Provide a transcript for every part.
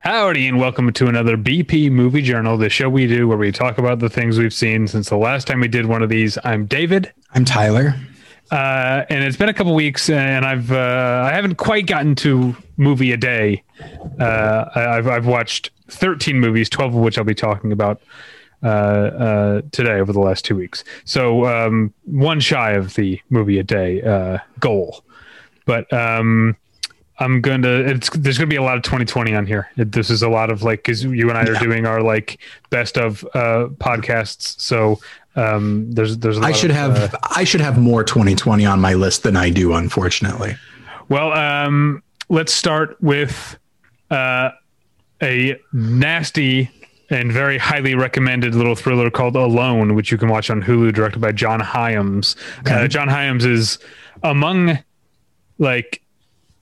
Howdy, and welcome to another BP Movie Journal, the show we do where we talk about the things we've seen since the last time we did one of these. I'm David, I'm Tyler. Uh, and it's been a couple weeks, and I've uh, I haven't quite gotten to movie a day. Uh, I've I've watched 13 movies, 12 of which I'll be talking about uh, uh, today over the last two weeks. So um, one shy of the movie a day uh, goal, but. Um, I'm going to. It's there's going to be a lot of 2020 on here. It, this is a lot of like because you and I are Yeah. doing our like best of uh, podcasts. So um, there's there's. I should of, have uh, I should have more 2020 on my list than I do, unfortunately. well, um, let's start with uh, a nasty and very highly recommended little thriller called Alone, which you can watch on Hulu, directed by John Hyams. Uh, John Hyams is among like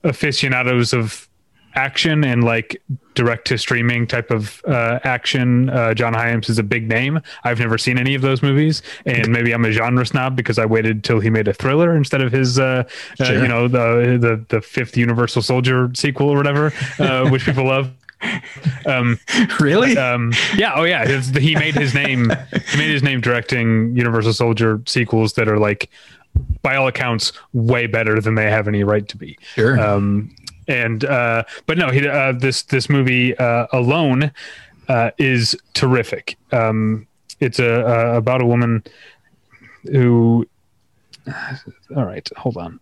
aficionados of action and like direct to streaming type of uh, action. Uh, John Hyams is a big name. I've never seen any of those movies, and maybe I'm a genre snob because I waited till he made a thriller instead of his, uh, uh, Sure. you know, the the the fifth Universal Soldier sequel or whatever, uh, which people love. Um, Really? um, yeah, oh yeah, his, he made his name. He made his name directing Universal Soldier sequels that are like, by all accounts, way better than they have any right to be. sure. Um, and uh, but no, he uh, this this movie uh, alone uh, is terrific. Um, it's a, uh, about a woman who. All right, hold on.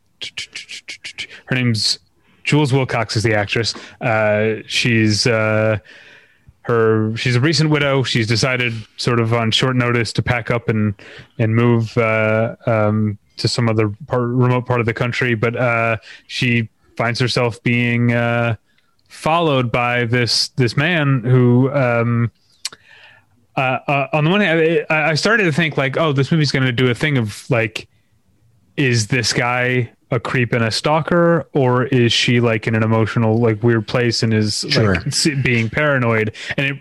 Her name's Jules Willcox is the actress. Uh, she's uh, her she's a recent widow. She's decided sort of on short notice to pack up and and move uh, um, to some other part, remote part of the country. But uh, she finds herself being uh, followed by this this man who. Um, uh, uh, on the one hand, I, I started to think like, oh, this movie's going to do a thing of like, is this guy a creep and a stalker, or is she like in an emotional like weird place and is Sure. like being paranoid? And it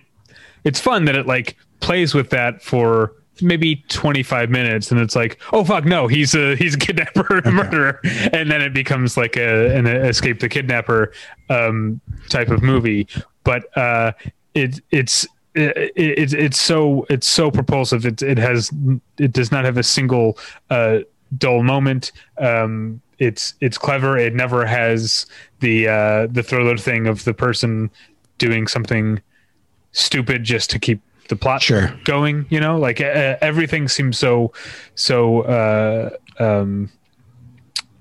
it's fun that it like plays with that for maybe 25 minutes and it's like oh fuck no he's a he's a kidnapper and a murderer. And then it becomes like a an escape the kidnapper um type of movie. But uh it it's it, it's it's so it's so propulsive. It it has it does not have a single uh dull moment. Um it's it's clever. It never has the uh the thriller thing of the person doing something stupid just to keep the plot Sure. going you know like uh, everything seems so so uh um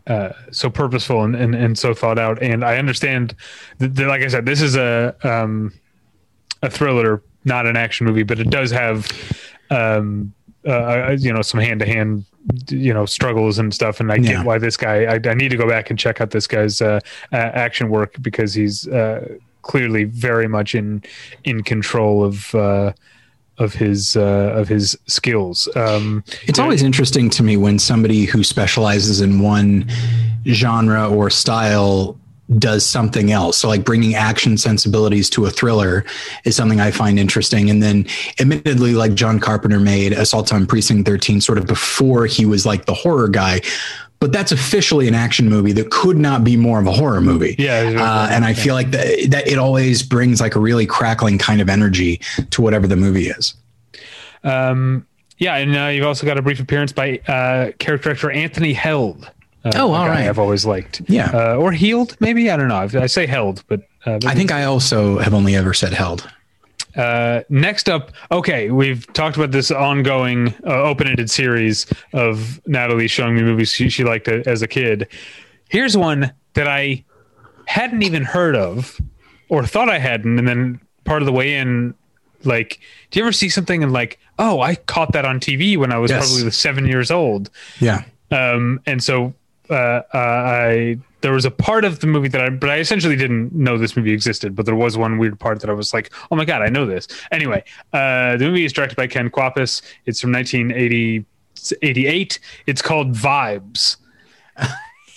uh so purposeful and, and and so thought out and i understand that, that, like i said this is a um a thriller not an action movie but it does have um uh you know some hand-to-hand you know struggles and stuff and i Yeah. get why this guy I, I need to go back and check out this guy's uh, uh action work because he's uh clearly very much in in control of uh of his uh of his skills um it's always interesting to me when somebody who specializes in one genre or style does something else. So, like bringing action sensibilities to a thriller is something I find interesting. And then, admittedly, like John Carpenter made Assault on Precinct 13 sort of before he was like the horror guy. But that's officially an action movie that could not be more of a horror movie. Yeah, Uh, and I feel like that, that it always brings like a really crackling kind of energy to whatever the movie is. Um, yeah, and uh, you've also got a brief appearance by uh, character actor Anthony Held. Uh, Oh, all right. I've always liked. Yeah. uh, or Healed, maybe I don't know. I say Held, but uh, I think I also have only ever said held. Uh, next up, okay, we've talked about this ongoing uh, open-ended series of Natalie showing me movies she, she liked a, as a kid. Here's one that I hadn't even heard of, or thought I hadn't, and then part of the way in, like, do you ever see something and like, oh, I caught that on TV when I was Yes. probably seven years old, Yeah. um, and so uh, uh, I there was a part of the movie that I but I essentially didn't know this movie existed, but there was one weird part that I was like, oh my god, I know this. Anyway, uh, the movie is directed by Ken Kwapis. It's from 1988. It's called Vibes.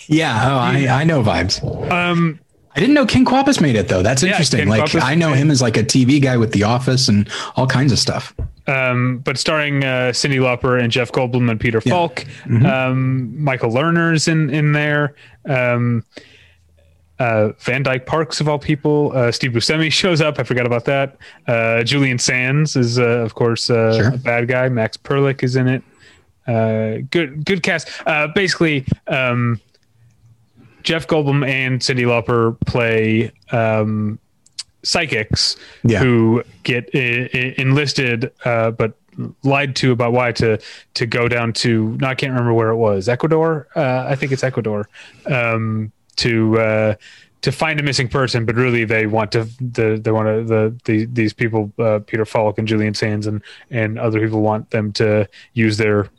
Yeah. Oh, I, I know vibes. Um, I didn't know Ken Kwapis made it though. That's Yeah, interesting. Ken like Kwapis I know him as like a TV guy with The Office and all kinds of stuff. um, but starring uh, Cyndi Lauper and Jeff Goldblum and Peter Falk. Mm-hmm. Um, Michael Lerner's in in there. Um, uh, Van Dyke Parks of all people. Uh, Steve Buscemi shows up. I forgot about that. Uh, Julian Sands is uh, of course uh, Sure. a bad guy. Max Perlich is in it. Uh, good good cast. Uh, basically, um, Jeff Goldblum and Cyndi Lauper play um, psychics Yeah. who get I- I- enlisted, uh, but lied to about why to to go down to no, I can't remember where it was Ecuador. Uh, I think it's Ecuador um, to uh, to find a missing person, but really they want to the they want to the, the these people uh, Peter Falk and Julian Sands and and other people want them to use their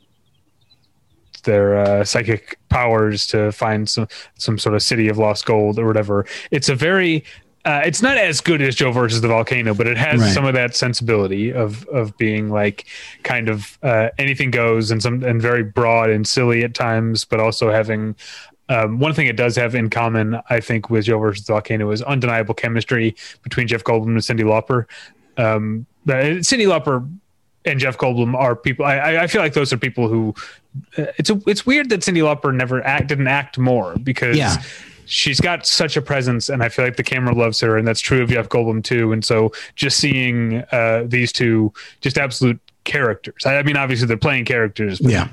their uh, psychic powers to find some some sort of city of lost gold or whatever. It's a very uh, it's not as good as Joe versus the volcano, but it has Right. some of that sensibility of of being like kind of uh, anything goes and some and very broad and silly at times, but also having um, one thing it does have in common, I think, with Joe versus the volcano is undeniable chemistry between Jeff Goldblum and Cyndi Lauper. Um, Cyndi Lauper and Jeff Goldblum are people. I- I, feel like those are people who. Uh, it's a, it's weird that Cyndi Lauper never act didn't act more because Yeah. she's got such a presence, and I feel like the camera loves her, and that's true of Jeff Goldblum too. And so just seeing uh, these two, just absolute characters. I, I mean, obviously they're playing characters, but Yeah.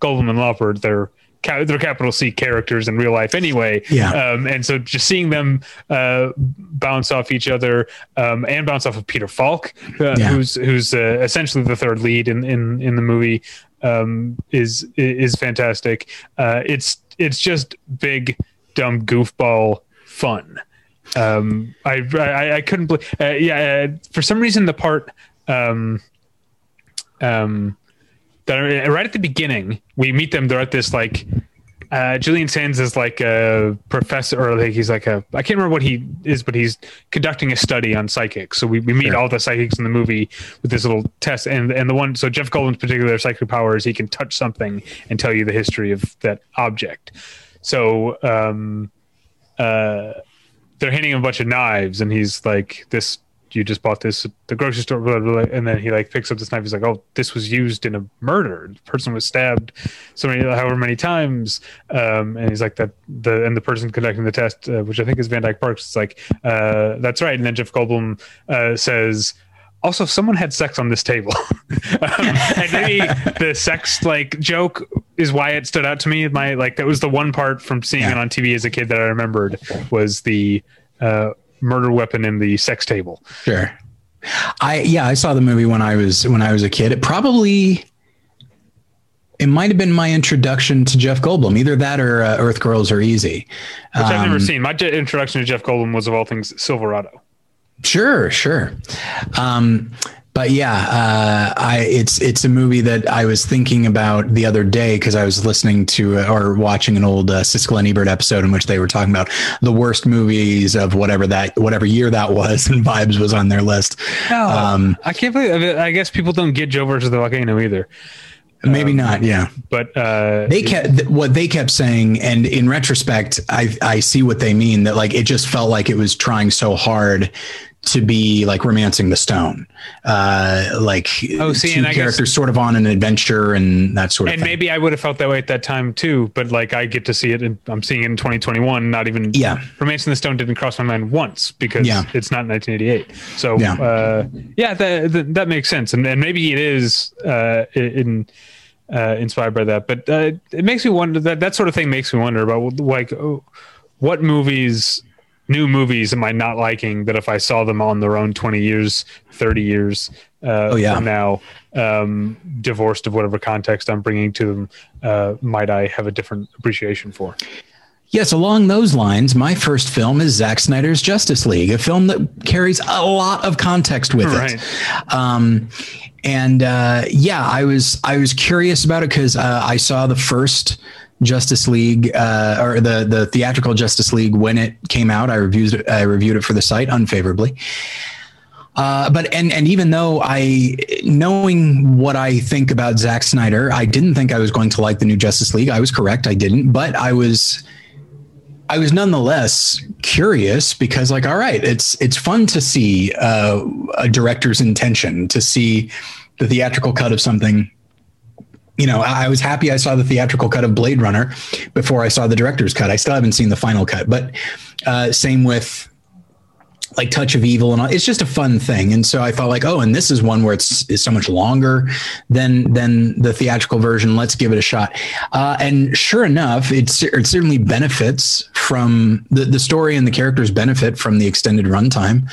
Goldblum and Lauper, they're ca- they're capital C characters in real life anyway. Yeah. Um, and so just seeing them uh, bounce off each other um, and bounce off of Peter Falk, uh, Yeah. who's who's uh, essentially the third lead in in, in the movie, um, is is fantastic. Uh, it's it's just big dumb goofball fun. Um, I, I I couldn't believe. Uh, yeah, uh, for some reason the part. Um, um, that are, right at the beginning, we meet them. They're at this like uh, Julian Sands is like a professor, or like he's like a I can't remember what he is, but he's conducting a study on psychics. So we, we meet Sure. all the psychics in the movie with this little test, and and the one so Jeff Goldblum's particular psychic power is he can touch something and tell you the history of that object. So um, uh, they're handing him a bunch of knives, and he's like, "This you just bought this at the grocery store," blah, blah, blah. and then he like picks up this knife. He's like, "Oh, this was used in a murder. The person was stabbed so many, however many times." Um, and he's like, "That the and the person conducting the test, uh, which I think is Van Dyke Parks, is like, uh, that's right." And then Jeff Goldblum uh, says. Also, someone had sex on this table, um, and maybe the sex like joke is why it stood out to me. My like that was the one part from seeing Yeah. it on TV as a kid that I remembered was the uh, murder weapon in the sex table. Sure. I yeah, I saw the movie when I was when I was a kid. It probably it might have been my introduction to Jeff Goldblum. Either that or uh, Earth Girls Are Easy. which I've never Um, seen. My j- introduction to Jeff Goldblum was of all things Silverado. Sure, sure. Um, but yeah, uh, I it's it's a movie that I was thinking about the other day because I was listening to uh, or watching an old uh, Siskel and Ebert episode in which they were talking about the worst movies of whatever that whatever year that was, and Vibes was on their list. Um, I can't believe. I, mean, I guess people don't get Joe versus the volcano either. maybe not. Yeah. But uh, they kept th- what they kept saying and in retrospect i i see what they mean that like it just felt like it was trying so hard to be like romancing the stone uh like Oh, see, two I guess- characters sort of on an adventure and that sort of thing. and thing maybe I would have felt that way at that time too. But like I get to see it, and I'm seeing it in 2021. Not even Yeah. Romancing the Stone didn't cross my mind once because Yeah. it's not 1988. So Yeah. uh, yeah, that, that that makes sense, and and maybe it is uh, in. Uh, inspired by that, but uh, it makes me wonder that that sort of thing makes me wonder about like oh, what movies, new movies, am I not liking that if I saw them on their own twenty years, thirty years uh, Oh, yeah. from now, um, divorced of whatever context I'm bringing to them, uh, might I have a different appreciation for? yes along those lines my first film is Zack Snyder's Justice League a film that carries a lot of context with Right. it um and uh yeah I was I was curious about it because uh, I saw the first Justice League uh, or the the theatrical Justice League when it came out. I reviewed it, I reviewed it for the site unfavorably. Uh, but and and even though I knowing what I think about Zack Snyder, I didn't think I was going to like the new Justice League. I was correct, I didn't, but I was I was nonetheless curious because, like, all right, it's it's fun to see uh, a director's intention, to see the theatrical cut of something. You know, I was happy I saw the theatrical cut of Blade Runner before I saw the director's cut. I still haven't seen the final cut, but uh, same with like touch of evil and all. it's just a fun thing and so i thought like oh and this is one where it's, it's so much longer than than the theatrical version let's give it a shot uh, and sure enough it's it certainly benefits from the, the story and the characters benefit from the extended runtime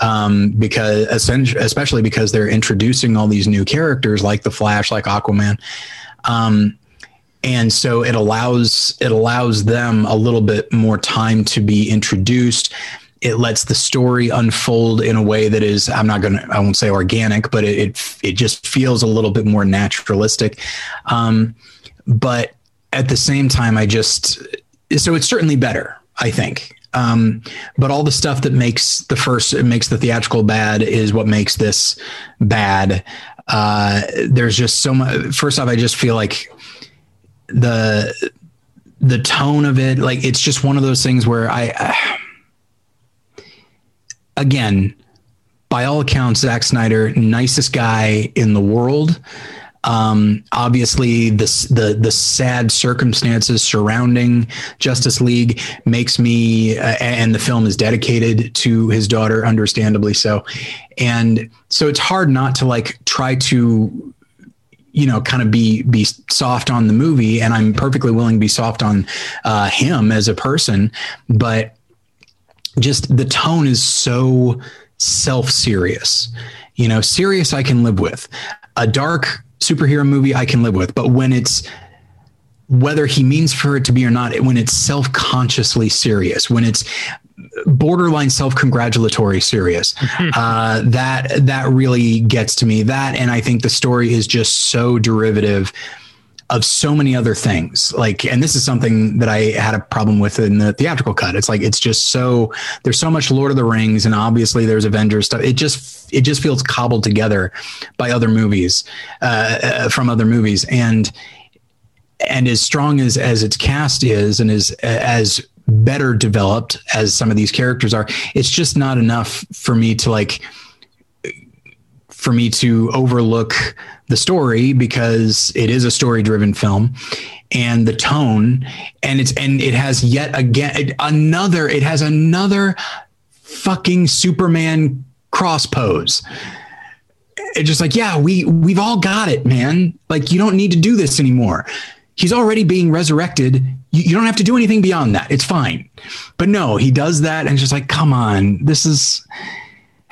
um, because especially because they're introducing all these new characters like the flash like aquaman. Um, and so it allows it allows them a little bit more time to be introduced. It lets the story unfold in a way that is i'm not going to i won't say organic but it, it, it just feels a little bit more naturalistic. Um, but at the same time i just so it's certainly better i think um, but all the stuff that makes the first makes the theatrical bad is what makes this bad uh, there's just so much first off i just feel like the the tone of it like it's just one of those things where i, I again, by all accounts, Zack Snyder, nicest guy in the world. Um, obviously, the, the the sad circumstances surrounding Justice League makes me, uh, and the film is dedicated to his daughter, understandably so, and so it's hard not to like try to you know kind of be be soft on the movie and i'm perfectly willing to be soft on uh, him as a person but just the tone is so self serious. You know, serious I can live with. A dark superhero movie I can live with, but when it's whether he means for it to be or not, when it's self consciously serious, when it's borderline self congratulatory serious, uh, that that really gets to me. That and I think the story is just so derivative of so many other things. Like, and this is something that I had a problem with in the theatrical cut. It's like it's just so there's so much Lord of the Rings, and obviously there's Avengers stuff. It just it just feels cobbled together by other movies uh, uh from other movies, and and as strong as as its cast is, and as as better developed as some of these characters are, it's just not enough for me to like for me to overlook the story because it is a story driven film and the tone and it's and it has yet again another it has another fucking superman cross pose. It's just like yeah we we've all got it man. Like you don't need to do this anymore. He's already being resurrected. You, you don't have to do anything beyond that. It's fine. But no he does that and it's just like come on this is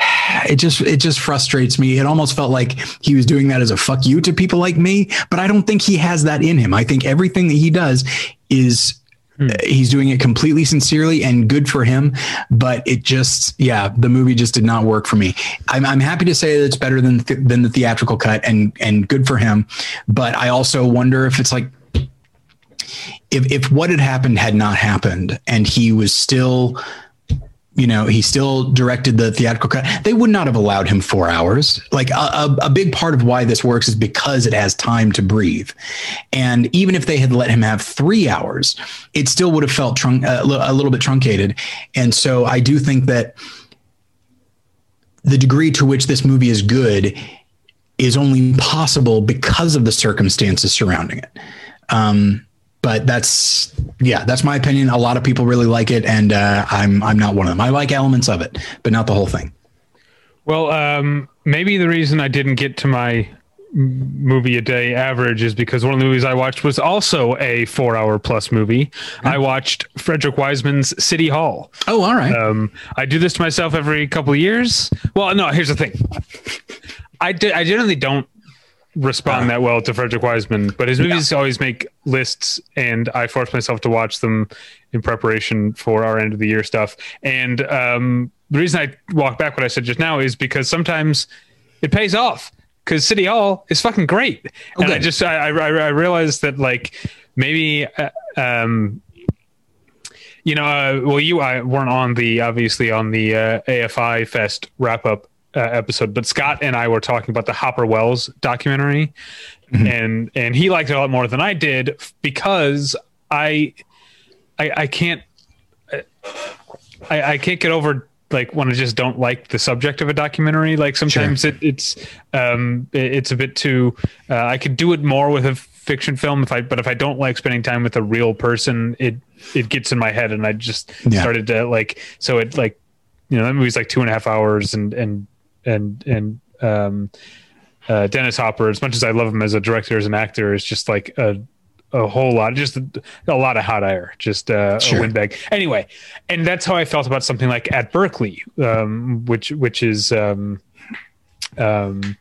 it just it just frustrates me. It almost felt like he was doing that as a fuck you to people like me, but I don't think he has that in him. I think everything that he does is hmm. he's doing it completely sincerely and good for him but it just yeah the movie just did not work for me i'm, I'm happy to say that it's better than th- than the theatrical cut and and good for him but i also wonder if it's like if if what had happened had not happened and he was still you know, he still directed the theatrical cut. They would not have allowed him four hours. Like a, a, a, big part of why this works is because it has time to breathe. And even if they had let him have three hours, it still would have felt trunk, uh, a little bit truncated. And so I do think that the degree to which this movie is good is only possible because of the circumstances surrounding it. Um, but that's yeah, that's my opinion. A lot of people really like it, and uh, I'm I'm not one of them. I like elements of it, but not the whole thing. Well, um, maybe the reason I didn't get to my movie a day average is because one of the movies I watched was also a four hour plus movie. I watched Frederick Wiseman's City Hall. Oh, all right. Um, I do this to myself every couple of years. Well, no, here's the thing. I, di- I generally don't respond uh, that well to Frederick Wiseman, but his movies yeah. always make lists, and I force myself to watch them in preparation for our end of the year stuff. And um, the reason I walk back what I said just now is because sometimes it pays off because City Hall is fucking great, okay. and I just I, I, I realized that like maybe. Uh, um, you know, uh, well, you I weren't on the obviously on the uh, AFI Fest wrap up uh, episode, but Scott and I were talking about the Hopper Welles documentary, mm-hmm. and and he liked it a lot more than I did because I, I, I can't I, I can't get over like when I just don't like the subject of a documentary. Like sometimes sure. it, it's um, it, it's a bit too. Uh, I could do it more with a fiction film if I, but if I don't like spending time with a real person, it it gets in my head, and I just yeah. started to like. So it like, you know, that movie's like two and a half hours, and and and and um, uh, Dennis Hopper, as much as I love him as a director, as an actor, is just like a a whole lot, just a, a lot of hot air, just uh, sure. a windbag. Anyway, and that's how I felt about something like at Berkeley, um, which which is um, um,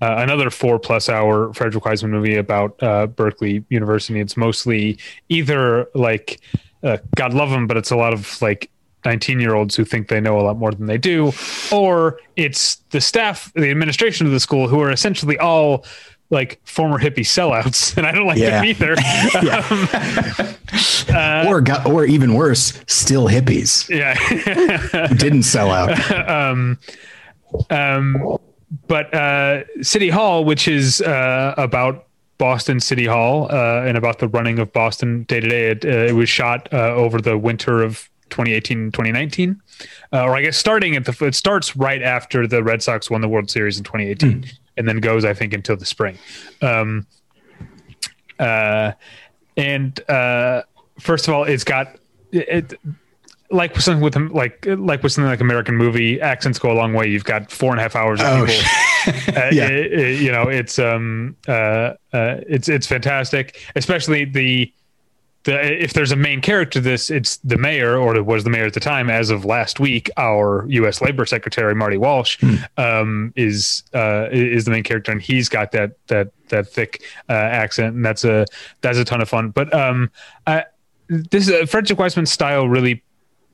uh, another four plus hour Frederick Wiseman movie about uh, Berkeley University. It's mostly either like uh, God love them, but it's a lot of like 19 year olds who think they know a lot more than they do, or it's the staff, the administration of the school who are essentially all like former hippie sellouts, and I don't like yeah. them either. um, uh, or got, or even worse, still hippies. Yeah, didn't sell out. um, um, but uh, City Hall, which is uh, about Boston City Hall uh, and about the running of Boston day to day, it, it was shot uh, over the winter of 2018 2019 uh, or i guess starting at the it starts right after the red sox won the world series in 2018 mm and then goes, I think, until the spring. Um, uh, and uh, first of all, it's got it, like something with like like with something like American movie accents go a long way. You've got four and a half hours of oh, people. uh, yeah. It, it, you know, it's um uh, uh it's it's fantastic, especially the the, if there's a main character to this, it's the mayor, or it was the mayor at the time. As of last week, our U.S. Labor Secretary Marty Walsh hmm. um, is uh, is the main character, and he's got that that that thick uh, accent, and that's a that's a ton of fun. But um, I, this uh, Frederick Wiseman's style really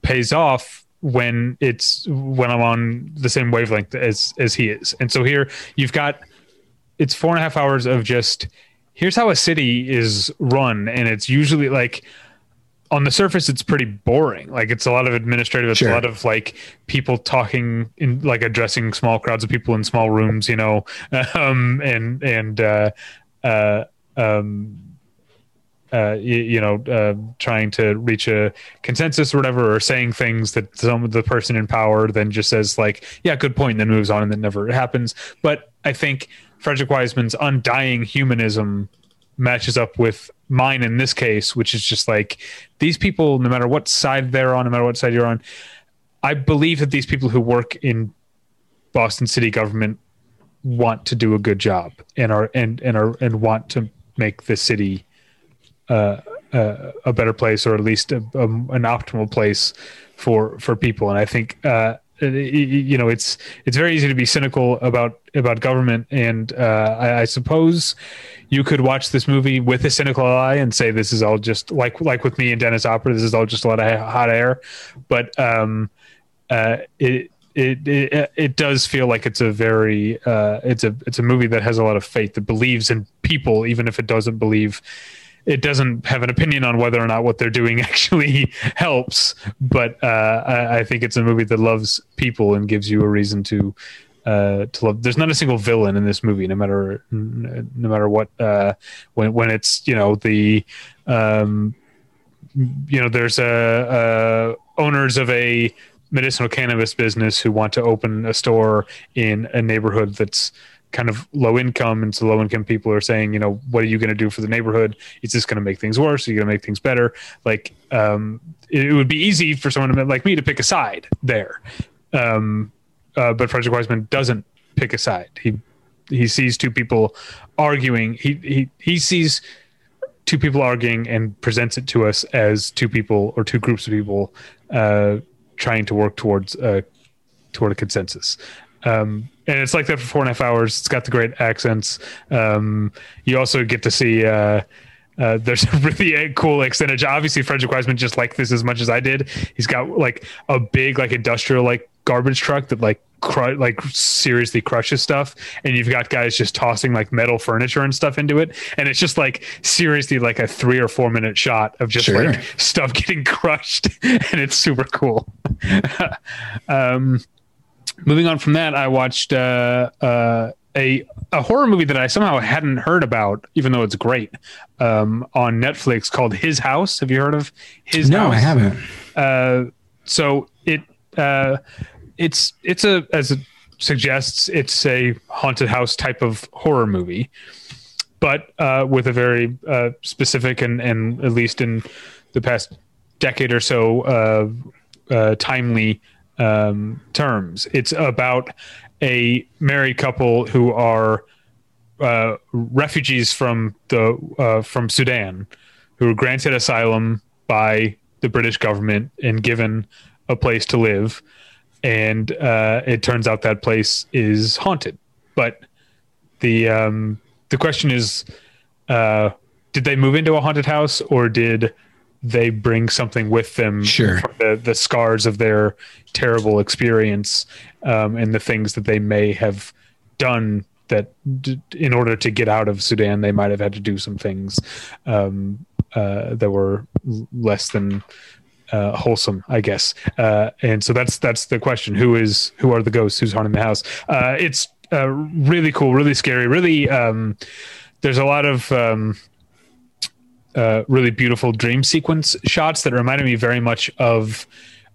pays off when it's when I'm on the same wavelength as as he is, and so here you've got it's four and a half hours of just here's how a city is run and it's usually like on the surface it's pretty boring like it's a lot of administrative it's sure. a lot of like people talking in like addressing small crowds of people in small rooms you know um and and uh uh um uh, you, you, know, uh, trying to reach a consensus or whatever, or saying things that some of the person in power then just says like, "Yeah, good point," and then moves on, and then never happens. But I think Frederick Wiseman's undying humanism matches up with mine in this case, which is just like these people, no matter what side they're on, no matter what side you're on, I believe that these people who work in Boston city government want to do a good job and are and and are and want to make the city uh, uh, a better place or at least a, a, an optimal place for for people. And I think uh, you know it's it's very easy to be cynical about about government. And uh, I, I, suppose you could watch this movie with a cynical eye and say this is all just like like with me and Dennis Hopper this is all just a lot of hot air. But um, uh, it, it it it does feel like it's a very uh, it's a it's a movie that has a lot of faith that believes in people even if it doesn't believe it doesn't have an opinion on whether or not what they're doing actually helps. But uh, I, I, think it's a movie that loves people and gives you a reason to uh, to love. There's not a single villain in this movie, no matter no matter what. Uh, when when it's you know the um, you know there's a, a owners of a medicinal cannabis business who want to open a store in a neighborhood that's kind of low income and so low income people are saying you know what are you going to do for the neighborhood? Is this going to make things worse? Are you going to make things better? Like um, it, it, would be easy for someone like me to pick a side there. Um, uh, but frederick wiseman doesn't pick a side. He he sees two people arguing. He he, he sees two people arguing and presents it to us as two people or two groups of people uh, trying to work towards uh, toward a consensus. Um, and it's like that for four and a half hours. It's got the great accents. Um, you also get to see. Uh, uh, there's a really cool extended. Obviously, Frederick Wiseman just like this as much as I did. He's got like a big, like industrial, like garbage truck that like cru- like seriously crushes stuff, and you've got guys just tossing like metal furniture and stuff into it, and it's just like seriously like a three or four minute shot of just sure. like stuff getting crushed, and it's super cool. um, moving on from that, I watched uh, uh, a a horror movie that I somehow hadn't heard about, even though it's great, um, on Netflix called His House. Have you heard of His no, House? I haven't. Uh, so it uh, it's it's a as it suggests, it's a haunted house type of horror movie, but uh, with a very uh, specific and and at least in the past decade or so uh, uh, timely um, terms. It's about a married couple who are uh, refugees from the uh, from Sudan, who were granted asylum by the British government and given a place to live, and uh, it turns out that place is haunted. But the um, the question is, uh, did they move into a haunted house or did they bring something with them Sure. the, the scars of their terrible experience um, and the things that they may have done that d- in order to get out of Sudan, they might have had to do some things um, uh, that were less than uh, wholesome, I guess. Uh, and so that's that's the question: who is who are the ghosts? Who's haunting the house? Uh, it's uh, really cool, really scary, really. Um, there's a lot of um, uh, really beautiful dream sequence shots that reminded me very much of.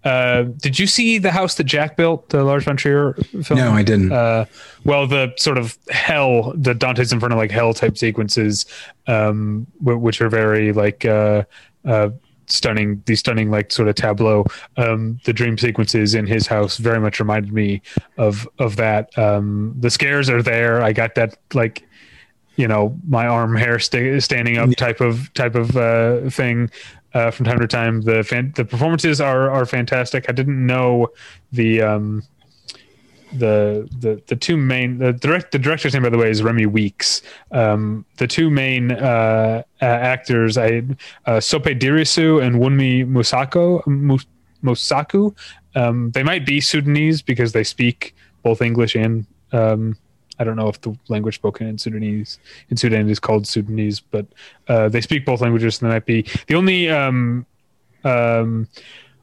Uh, did you see the house that Jack built, the Lars von Trier film? No, I didn't. Uh, well, the sort of hell, the Dante's Inferno, like hell type sequences, um, w- which are very like uh, uh, stunning. These stunning, like sort of tableau. Um, the dream sequences in his house very much reminded me of of that. Um, the scares are there. I got that like you know my arm hair sta standing up type of type of uh, thing uh, from time to time. The fan- the performances are are fantastic. I didn't know the um, the the the two main the direct the director's name by the way is Remi Weekes. Um, the two main uh, uh, actors I uh, Sope Dirisu and Wunmi Musako Mus- Musaku. Um, they might be Sudanese because they speak both English and um, I don't know if the language spoken in Sudanese in Sudan is called Sudanese, but uh, they speak both languages. And they might be the only um, um,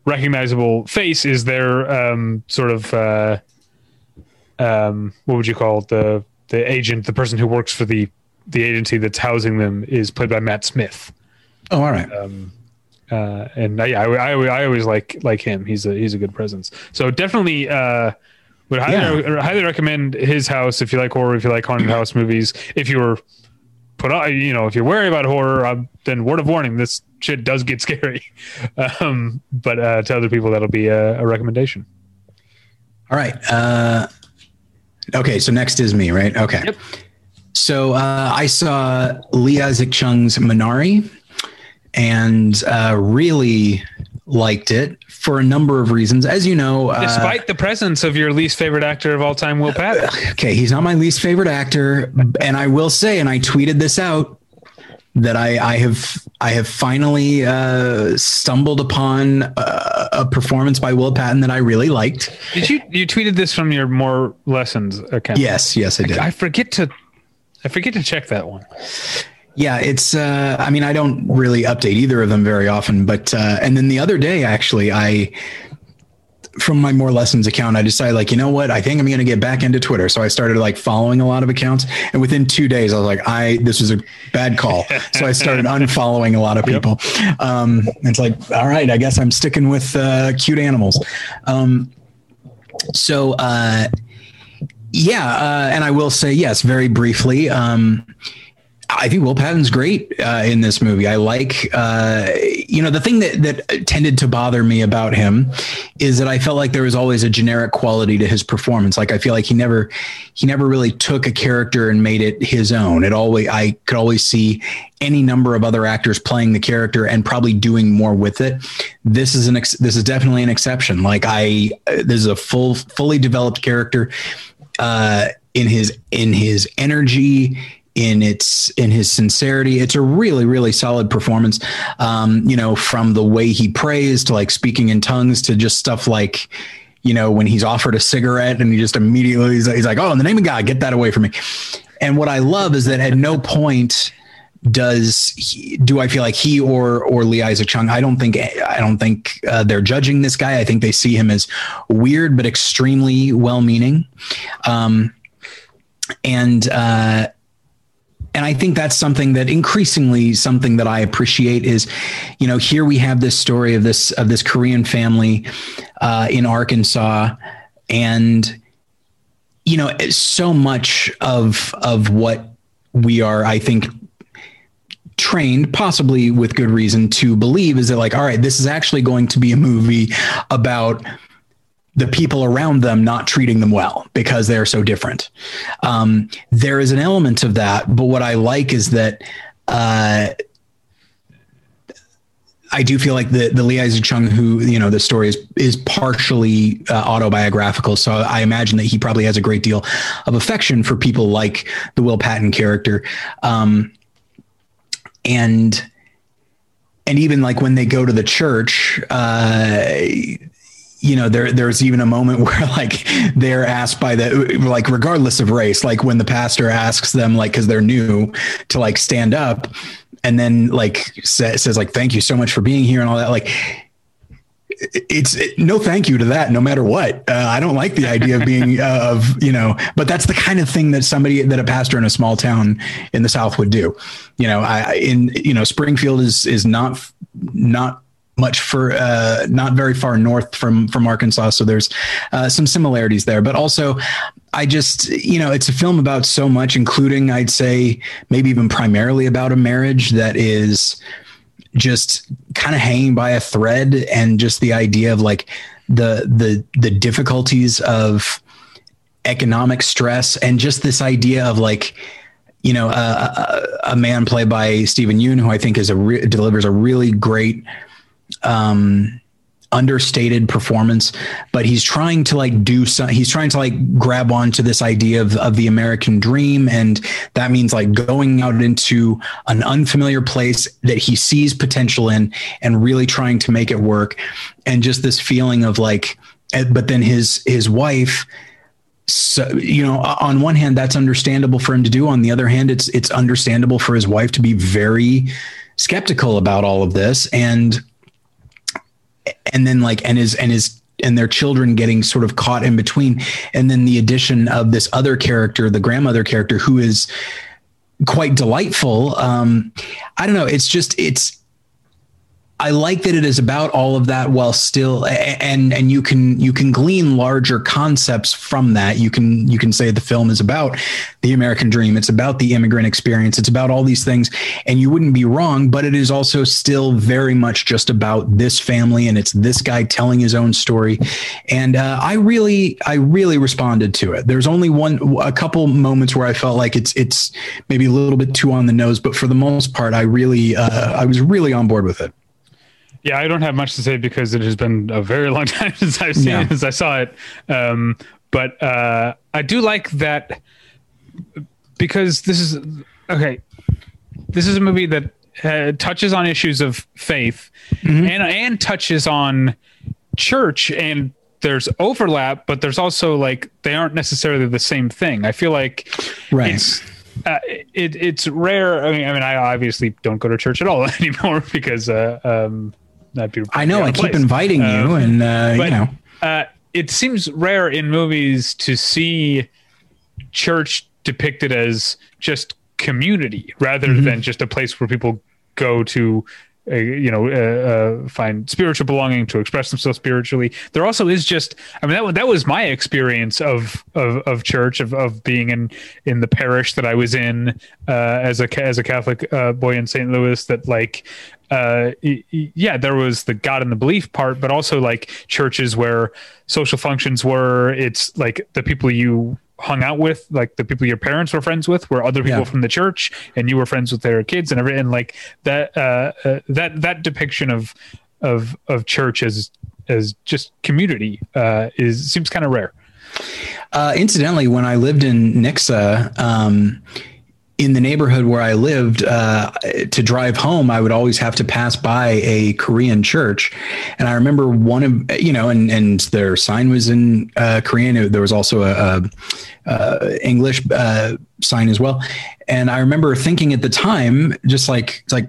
recognizable face is their um, sort of uh, um, what would you call it? the the agent, the person who works for the the agency that's housing them is played by Matt Smith. oh, all right. Um, uh, and I, yeah, I, I, I always like like him. He's a he's a good presence. So definitely uh, would highly highly recommend his house if you like horror, if you like haunted house movies. If you were put on, you know, if you're worried about horror, uh, then word of warning: this shit does get scary. Um, but uh, to other people, that'll be a, a recommendation. All right. Uh, okay, so next is me, right? Okay. Yep. So uh, I saw Lee Isaac Chung's Minari and uh, really liked it for a number of reasons. As you know, uh, Despite the presence of your least favorite actor of all time, Will Patton. okay, he's not my least favorite actor, and I will say, and I tweeted this out that I, I have I have finally uh, stumbled upon a, a performance by Will Patton that I really liked. Did you you tweeted this from your more lessons account? Yes, yes, I did. I forget to I forget to check that one. Yeah, it's. Uh, I mean, I don't really update either of them very often, but uh, and then the other day, actually, I from my more lessons account, I decided like, you know what? I think I'm going to get back into Twitter. So I started like following a lot of accounts, and within two days, I was like, I this was a bad call. so I started unfollowing a lot of people. Um, it's like, all right, I guess I'm sticking with uh, cute animals. Um, so. Uh, yeah, uh, and I will say yes, very briefly. Um, I think Will Patton's great uh, in this movie. I like, uh, you know, the thing that that tended to bother me about him is that I felt like there was always a generic quality to his performance. Like I feel like he never he never really took a character and made it his own. It always I could always see any number of other actors playing the character and probably doing more with it. This is an ex- this is definitely an exception. Like I this is a full fully developed character uh, in his in his energy in its in his sincerity it's a really really solid performance um you know from the way he prays to like speaking in tongues to just stuff like you know when he's offered a cigarette and he just immediately he's, he's like oh in the name of god get that away from me and what i love is that at no point does he, do I feel like he or or Lee Isaac Chung? I don't think I don't think uh, they're judging this guy. I think they see him as weird but extremely well-meaning. Um, and uh, and I think that's something that increasingly something that I appreciate is, you know, here we have this story of this of this Korean family uh, in Arkansas, and you know, so much of of what we are, I think, trained, possibly with good reason, to believe is that like, all right, this is actually going to be a movie about the people around them not treating them well because they're so different. Um, there is an element of that, but what I like is that uh, I do feel like the the Lee Isaac Chung, who you know the story is is partially uh, autobiographical, so I imagine that he probably has a great deal of affection for people like the Will Patton character, um, and and even like when they go to the church. Uh, you know there there's even a moment where like they're asked by the like regardless of race like when the pastor asks them like because they're new to like stand up and then like says, says like thank you so much for being here and all that like it's it, no thank you to that no matter what. Uh, i don't like the idea of being uh, of you know but that's the kind of thing that somebody that a pastor in a small town in the south would do. You know i in you know springfield is is not not much for uh, not very far north from from Arkansas. So there's uh, some similarities there, but also I just you know it's a film about so much, including I'd say maybe even primarily about a marriage that is just kind of hanging by a thread, and just the idea of like the the the difficulties of economic stress and just this idea of like you know, a, a, man played by Steven Yeun, who I think is a re- delivers a really great um, understated performance, but he's trying to like do some, he's trying to like grab onto this idea of, of the American dream. And that means like going out into an unfamiliar place that he sees potential in and really trying to make it work. And just this feeling of like, eh, but then his, his wife, so you know on one hand that's understandable for him to do on the other hand it's it's understandable for his wife to be very skeptical about all of this and and then like and his and his and their children getting sort of caught in between. And then the addition of this other character the grandmother character who is quite delightful. Um i don't know. It's just it's I like that it is about all of that while still and and you can you can glean larger concepts from that. You can you can say the film is about the American dream. It's about the immigrant experience. It's about all these things and you wouldn't be wrong, but it is also still very much just about this family and it's this guy telling his own story. And uh, I really I really responded to it. There's only one a couple moments where I felt like it's it's maybe a little bit too on the nose, but for the most part I really uh, I was really on board with it. Yeah, I don't have much to say because it has been a very long time since I've seen yeah. it, since I saw it. Um, but uh, I do like that because this is okay. This is a movie that uh, touches on issues of faith mm-hmm. and and touches on church and there's overlap, but there's also like they aren't necessarily the same thing. I feel like right. it's uh, it, it's rare. I mean, I mean, I obviously don't go to church at all anymore because uh, um, that'd be. I know. I keep inviting you, um, and uh, but, you know, uh, it seems rare in movies to see church depicted as just community rather mm-hmm. than just a place where people go to uh, you know, uh, uh, find spiritual belonging to express themselves spiritually. There also is just, I mean, that that was my experience of of, of church, of, of being in in the parish that I was in uh, as a as a Catholic uh, boy in St. Louis. That like, yeah, there was the God and the belief part, but also like churches where social functions were. It's like the people you hung out with, like the people your parents were friends with, were other people yeah. from the church, and you were friends with their kids and everything. And like that, uh, uh, that that depiction of of of church as as just community uh, is seems kind of rare. Uh, incidentally, when I lived in Nixa, um, in the neighborhood where I lived, uh, to drive home, I would always have to pass by a Korean church. And I remember one of, you know, and, and their sign was in uh, Korean. There was also a, a, a English uh, sign as well. And I remember thinking at the time, just like, it's like,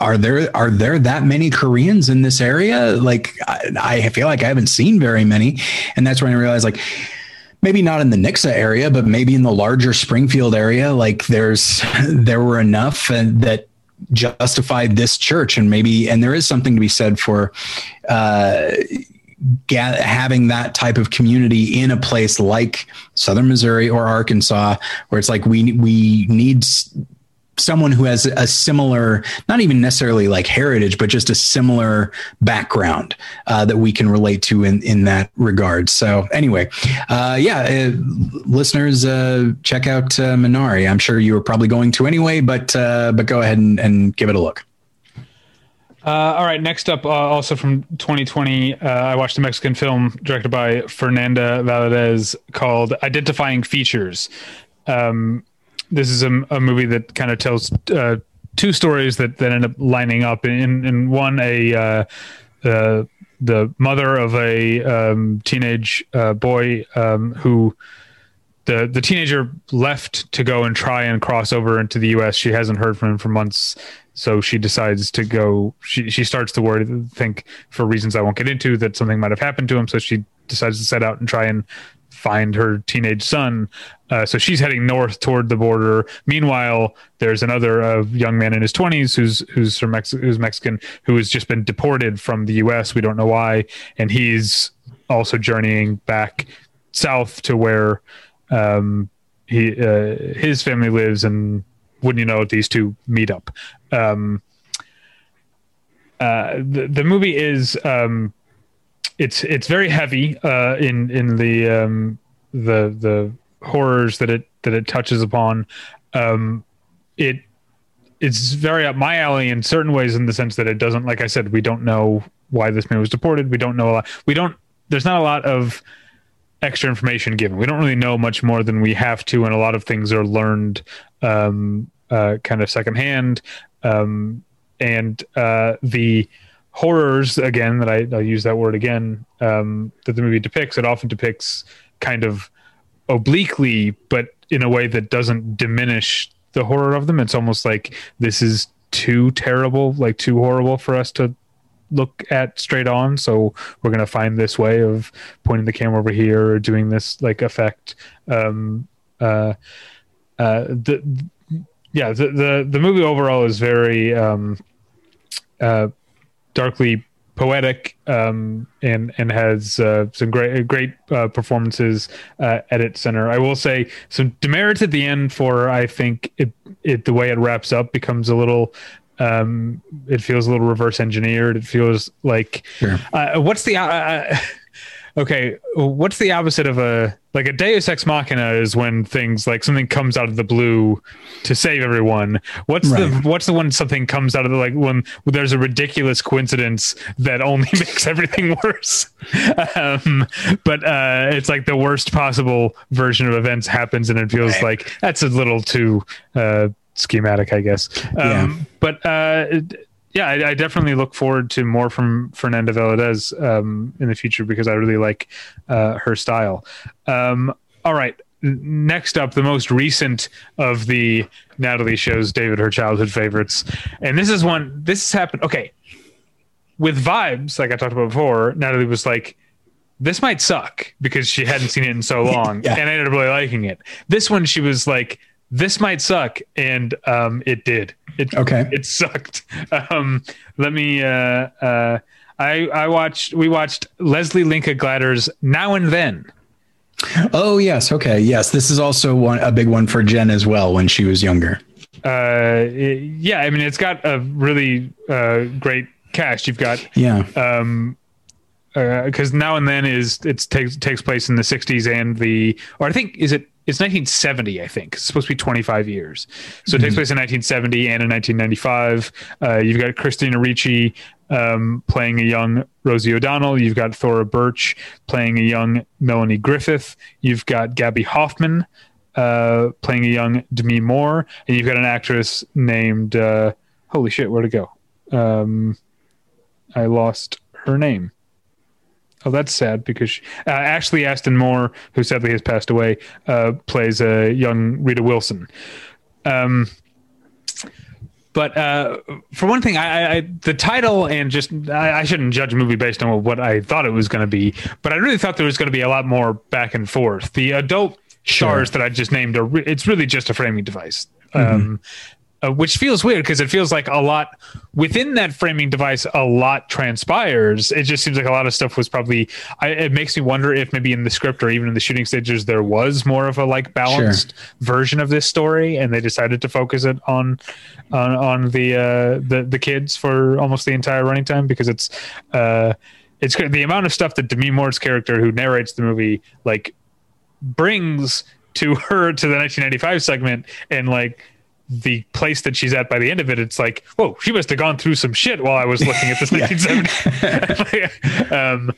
are there are there that many Koreans in this area? Like I, I feel like I haven't seen very many, and that's when I realized like maybe not in the Nixa area, but maybe in the larger Springfield area, like there's there were enough and that justified this church, and maybe and there is something to be said for. Uh, having that type of community in a place like southern missouri or arkansas where it's like we we need someone who has a similar, not even necessarily like heritage, but just a similar background uh, that we can relate to in in that regard. So anyway, uh, yeah, uh, listeners, uh, check out uh, Minari. I'm sure you were probably going to anyway, but uh, but go ahead and, and give it a look. all right. Next up, also from 2020, I watched a Mexican film directed by Fernanda Valadez called "Identifying Features." Um, this is a, a movie that kind of tells uh, two stories that, that end up lining up. In, in one, a uh, uh, the mother of a um, teenage uh, boy um, who the the teenager left to go and try and cross over into the U.S. She hasn't heard from him for months, so she decides to go. She she starts to worry, think for reasons I won't get into, that something might have happened to him. So she decides to set out and try and find her teenage son. Uh, so she's heading north toward the border. Meanwhile, there's another uh, young man in his 20s who's who's from Mex- who's Mexican who has just been deported from the U.S. We don't know why, and he's also journeying back south to where um, he uh, his family lives. And wouldn't you know it, these two meet up. Um, uh, the the movie is um, it's it's very heavy uh, in in the um, the the horrors that it that it touches upon. Um, it it's very up my alley in certain ways in the sense that it doesn't like I said we don't know why this man was deported. We don't know a lot. We don't. There's not a lot of extra information given. We don't really know much more than we have to, and a lot of things are learned um, uh, kind of secondhand. Um, and uh, the horrors again that I, will use that word again um, that the movie depicts. It often depicts kind of obliquely, but in a way that doesn't diminish the horror of them. It's almost like this is too terrible, like too horrible for us to look at straight on. So we're gonna find this way of pointing the camera over here or doing this like effect. Um, uh, uh, the yeah, the, the the movie overall is very um, uh, darkly poetic um, and and has uh, some great great uh, performances uh, at its center. I will say some demerits at the end for I think it, it the way it wraps up becomes a little um, it feels a little reverse engineered. It feels like sure. Uh, what's the uh, okay, what's the opposite of a like a Deus ex machina is when things like something comes out of the blue to save everyone. What's right. the what's the one something comes out of the like when there's a ridiculous coincidence that only makes everything worse. um, but uh, it's like the worst possible version of events happens, and it feels right. like that's a little too uh, schematic, I guess. Um, yeah. But uh, yeah, I, I, definitely look forward to more from Fernanda Valadez um, in the future because I really like uh, her style. Um, all right, next up, the most recent of the Natalie shows, David, her childhood favorites, and this is one. This happened. Okay, with vibes, like I talked about before, Natalie was like, "This might suck" because she hadn't seen it in so long, yeah. and I ended up really liking it. This one, she was like, "This might suck," and um, it did it, okay. It sucked. Um, let me. Uh, uh, I I watched. We watched Leslie Linka Glatter's Now and Then. Oh yes. Okay. Yes. This is also one a big one for Jen as well when she was younger. Uh, it, yeah. I mean, it's got a really uh, great cast. You've got yeah. Um, because uh, now and then is it takes takes place in the 60s and the or I think is it it's 1970, I think. It's supposed to be 25 years. So it takes mm-hmm. place in 1970 and in 1995. Uh, you've got Christina Ricci um, playing a young Rosie O'Donnell. You've got Thora Birch playing a young Melanie Griffith. You've got Gaby Hoffmann uh, playing a young Demi Moore. And you've got an actress named, uh, holy shit, where'd it go? Um, I lost her name. Oh, that's sad because she, uh, Ashley Aston Moore, who sadly has passed away, uh, plays a young Rita Wilson. Um, but uh, for one thing, I, I the title and just I, I, shouldn't judge a movie based on what I thought it was going to be, but I really thought there was going to be a lot more back and forth. The adult sure. stars that I just named are re- it's really just a framing device. Mm-hmm. Um, uh, which feels weird because it feels like a lot within that framing device a lot transpires it just seems like a lot of stuff was probably I, it makes me wonder if maybe in the script or even in the shooting stages there was more of a like balanced sure. version of this story and they decided to focus it on on, on the uh the the kids for almost the entire running time because it's uh it's the amount of stuff that Demi Moore's character who narrates the movie like brings to her to the 1995 segment and like the place that she's at by the end of it, it's like, whoa, she must have gone through some shit while I was looking at this 1970. um,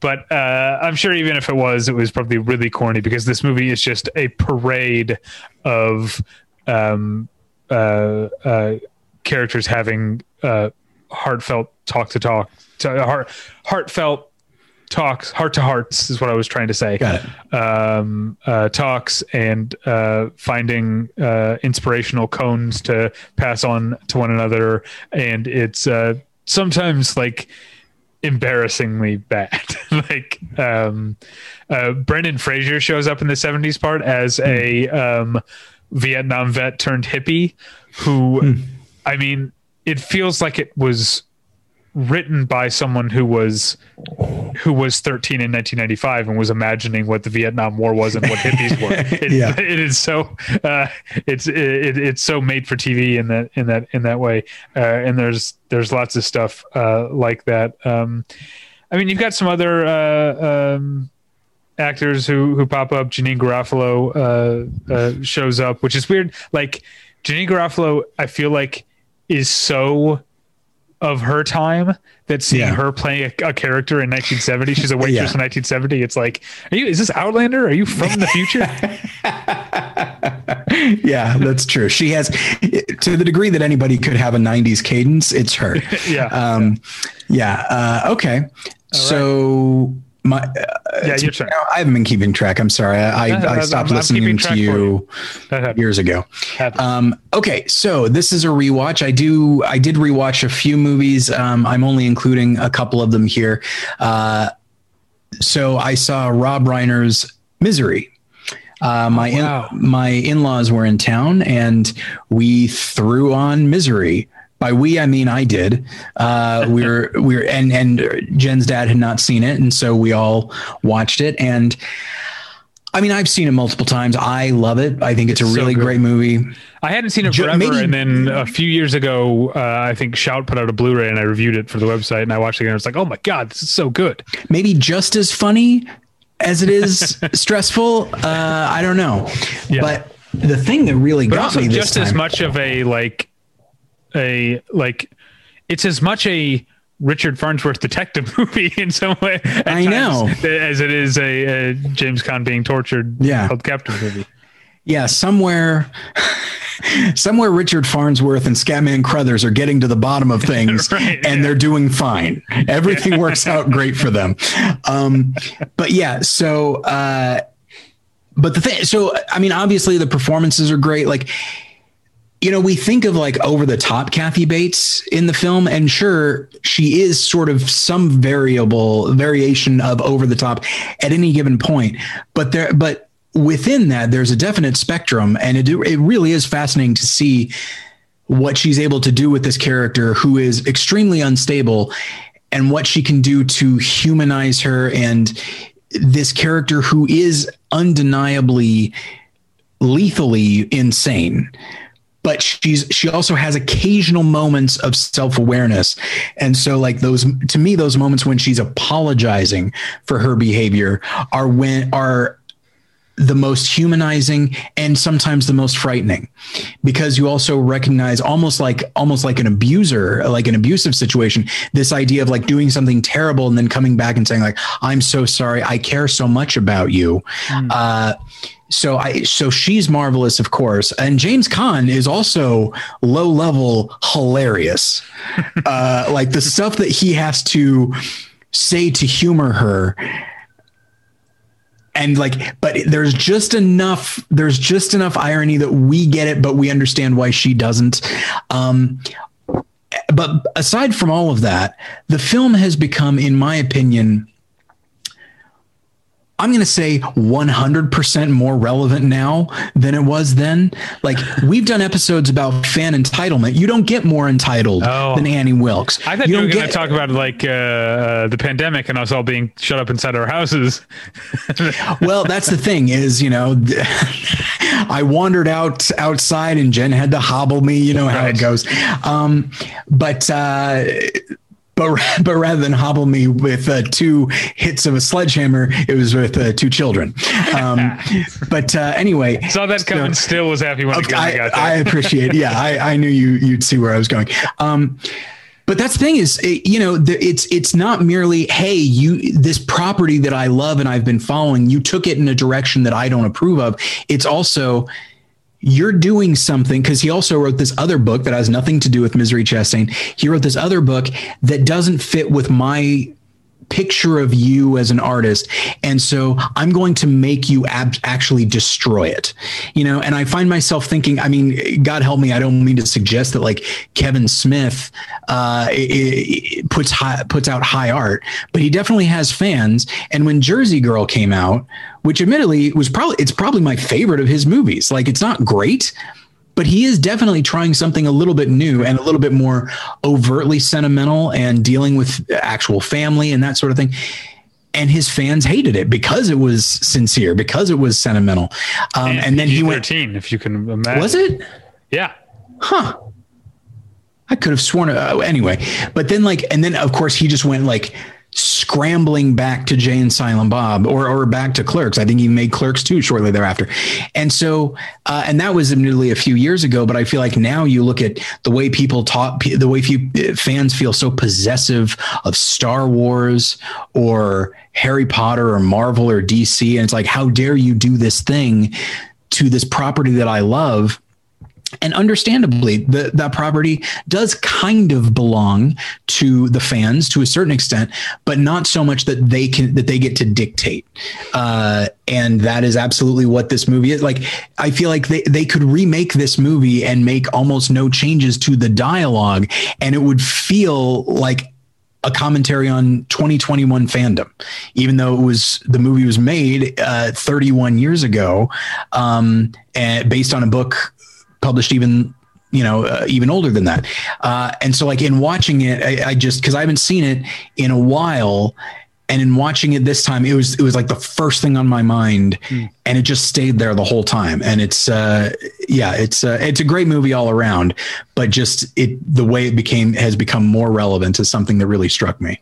but uh, I'm sure even if it was, it was probably really corny because this movie is just a parade of um, uh, uh, characters having uh, heartfelt talk to talk, to heart, heartfelt talks heart to hearts is what I was trying to say. Got it. Um, uh, talks and uh, finding uh, inspirational cones to pass on to one another, and it's uh, sometimes like embarrassingly bad. like um, uh, Brendan Fraser shows up in the '70s part as a um, Vietnam vet turned hippie, who, hmm. I mean, it feels like it was written by someone who was who was 13 in 1995 and was imagining what the Vietnam War was and what hippies were. It, yeah. it is so uh, it's it, it's so made for TV in that in that in that way. Uh, and there's there's lots of stuff uh, like that. Um, I mean, you've got some other uh, um, actors who who pop up. Janeane Garofalo uh, uh, shows up, which is weird. Like Janeane Garofalo, I feel like is so of her time that seeing yeah. her playing a, a, character in 1970 she's a waitress yeah. in 1970 it's like are you is this outlander are you from the future yeah that's true she has to the degree that anybody could have a 90s cadence it's her yeah um yeah, yeah. Uh, okay so my uh, yeah, your turn. I haven't been keeping track. I'm sorry. I, I, I stopped I'm, listening I'm to you, you years ago. Um, okay, so this is a rewatch. I do. I did rewatch a few movies. Um, I'm only including a couple of them here. Uh, so I saw Rob Reiner's Misery. Uh, my oh, wow. in, my in-laws were in town, and we threw on Misery by we I mean I did. Uh, we are we are and and Jen's dad had not seen it, and so we all watched it. And I mean, I've seen it multiple times. I love it. I think it's, it's a really so great movie. I hadn't seen it forever, Maybe, and then a few years ago, uh, I think Shout put out a Blu-ray, and I reviewed it for the website, and I watched it again. was like, oh my god, this is so good. Maybe just as funny as it is stressful. Uh, I don't know, yeah. but the thing that really but got me just time, as much of a like a like it's as much a Richard Farnsworth detective movie in some way. I know, as it is a, a, James Caan being tortured, yeah, held captive movie. Yeah, somewhere, somewhere Richard Farnsworth and Scatman Crothers are getting to the bottom of things, right, and yeah. they're doing fine. Everything works out great for them. Um, but yeah, so. Uh, but the thing, so I mean, obviously the performances are great. Like you know, we think of like over the top Kathy Bates in the film, and sure, she is sort of some variable variation of over the top at any given point. But there, but within that, there's a definite spectrum, and it it really is fascinating to see what she's able to do with this character who is extremely unstable, and what she can do to humanize her and this character who is undeniably lethally insane but she's she also has occasional moments of self-awareness. And so like those to me those moments when she's apologizing for her behavior are when are the most humanizing and sometimes the most frightening. Because you also recognize almost like almost like an abuser like an abusive situation this idea of like doing something terrible and then coming back and saying like i'm so sorry. I care so much about you. Mm. uh, so I so she's marvelous, of course, and James Caan is also low level hilarious. uh, like the stuff that he has to say to humor her and like but there's just enough there's just enough irony that we get it but we understand why she doesn't um but aside from all of that the film has become in my opinion I'm going to say 100% more relevant now than it was then. Like we've done episodes about fan entitlement. You don't get more entitled Oh. than Annie Wilkes. I thought you you, were don't going to talk about like uh, uh, the pandemic and us all being shut up inside our houses. well, that's the thing is, you know, I wandered out outside and Jen had to hobble me, you know how Right. it goes. Um, but, uh, but, but rather than hobble me with uh, two hits of a sledgehammer, it was with uh, two children. Um, but uh, anyway, Saw that coming. So- still was happy when I Okay, got I, there. I appreciate. Yeah, I, I knew you you'd see where I was going. Um, but that's the thing is, it, you know, the, it's it's not merely hey, you this property that I love and I've been following, you took it in a direction that I don't approve of. It's also you're doing something because he also wrote this other book that has nothing to do with Misery Chastain. He wrote this other book that doesn't fit with my picture of you as an artist. And so i'm going to make you ab- actually destroy it you know? And i find myself thinking i mean god help me i don't mean to suggest that like kevin smith uh i- i- puts high, puts out high art but he definitely has fans. And when jersey girl came out which admittedly was probably it's probably my favorite of his movies like it's not great but he is definitely trying something a little bit new and a little bit more overtly sentimental and dealing with actual family and that sort of thing. And his fans hated it because it was sincere, because it was sentimental. Um, and, then he went, PG-13, if you can imagine. was it? Yeah. Huh. I could have sworn. Uh, anyway, but then like, and then of course he just went like scrambling back to Jay and Silent Bob, or or back to Clerks. I think he made Clerks II shortly thereafter. And so, uh, and that was admittedly a few years ago. But I feel like now you look at the way people talk, the way few fans feel so possessive of Star Wars or Harry Potter or Marvel or DC, and it's like, how dare you do this thing to this property that I love? And understandably the, that property does kind of belong to the fans to a certain extent but not so much that they can that they get to dictate. Uh, and that is absolutely what this movie is. Like i feel like they, they could remake this movie and make almost no changes to the dialogue and it would feel like a commentary on 2021 fandom, even though it was the movie was made uh, 31 years ago, um, and based on a book published even you know uh, even older than that. Uh, and so, like in watching it, I, I just because I haven't seen it in a while. And in watching it this time, it was it was like the first thing on my mind, and it just stayed there the whole time. And it's uh, yeah, it's uh, it's a great movie all around, but just it the way it became has become more relevant is something that really struck me.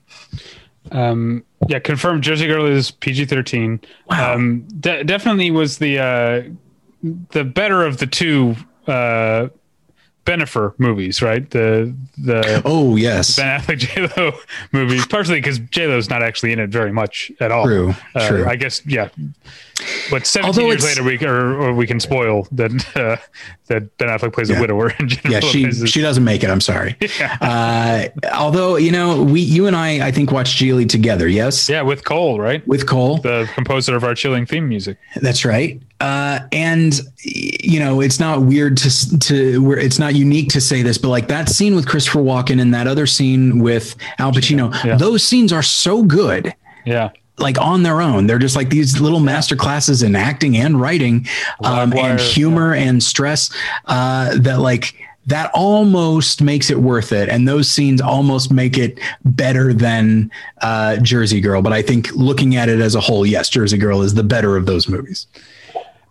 Um, yeah, confirmed. Jersey Girl is PG thirteen. Wow. Um, de- definitely was the uh, the better of the two uh, Bennifer movies, right? The the Oh yes, Ben Affleck J Lo movies, partially because J Lo's not actually in it very much at all. True, Uh, true. I guess yeah. But 17 Although years later, we or, or we can spoil that uh, that Ben Affleck plays Yeah. a widower and Jennifer yeah, she she doesn't make it. I'm sorry. Yeah. Uh, although you know, we you and I I think watched Gigli together. Yes, yeah, with Cole, right? with Cole. The composer of our chilling theme music. That's right. Uh, and you know, it's not weird to to it's not unique to say this, but like that scene with Christopher Walken and that other scene with Al Pacino, Yeah. those scenes are so good. Yeah. Like on their own, they're just like these little master classes in acting and writing, um, Livewire, and humor and stress. Uh, that like that almost makes it worth it, and those scenes almost make it better than uh, Jersey Girl. But I think looking at it as a whole, yes, Jersey Girl is the better of those movies.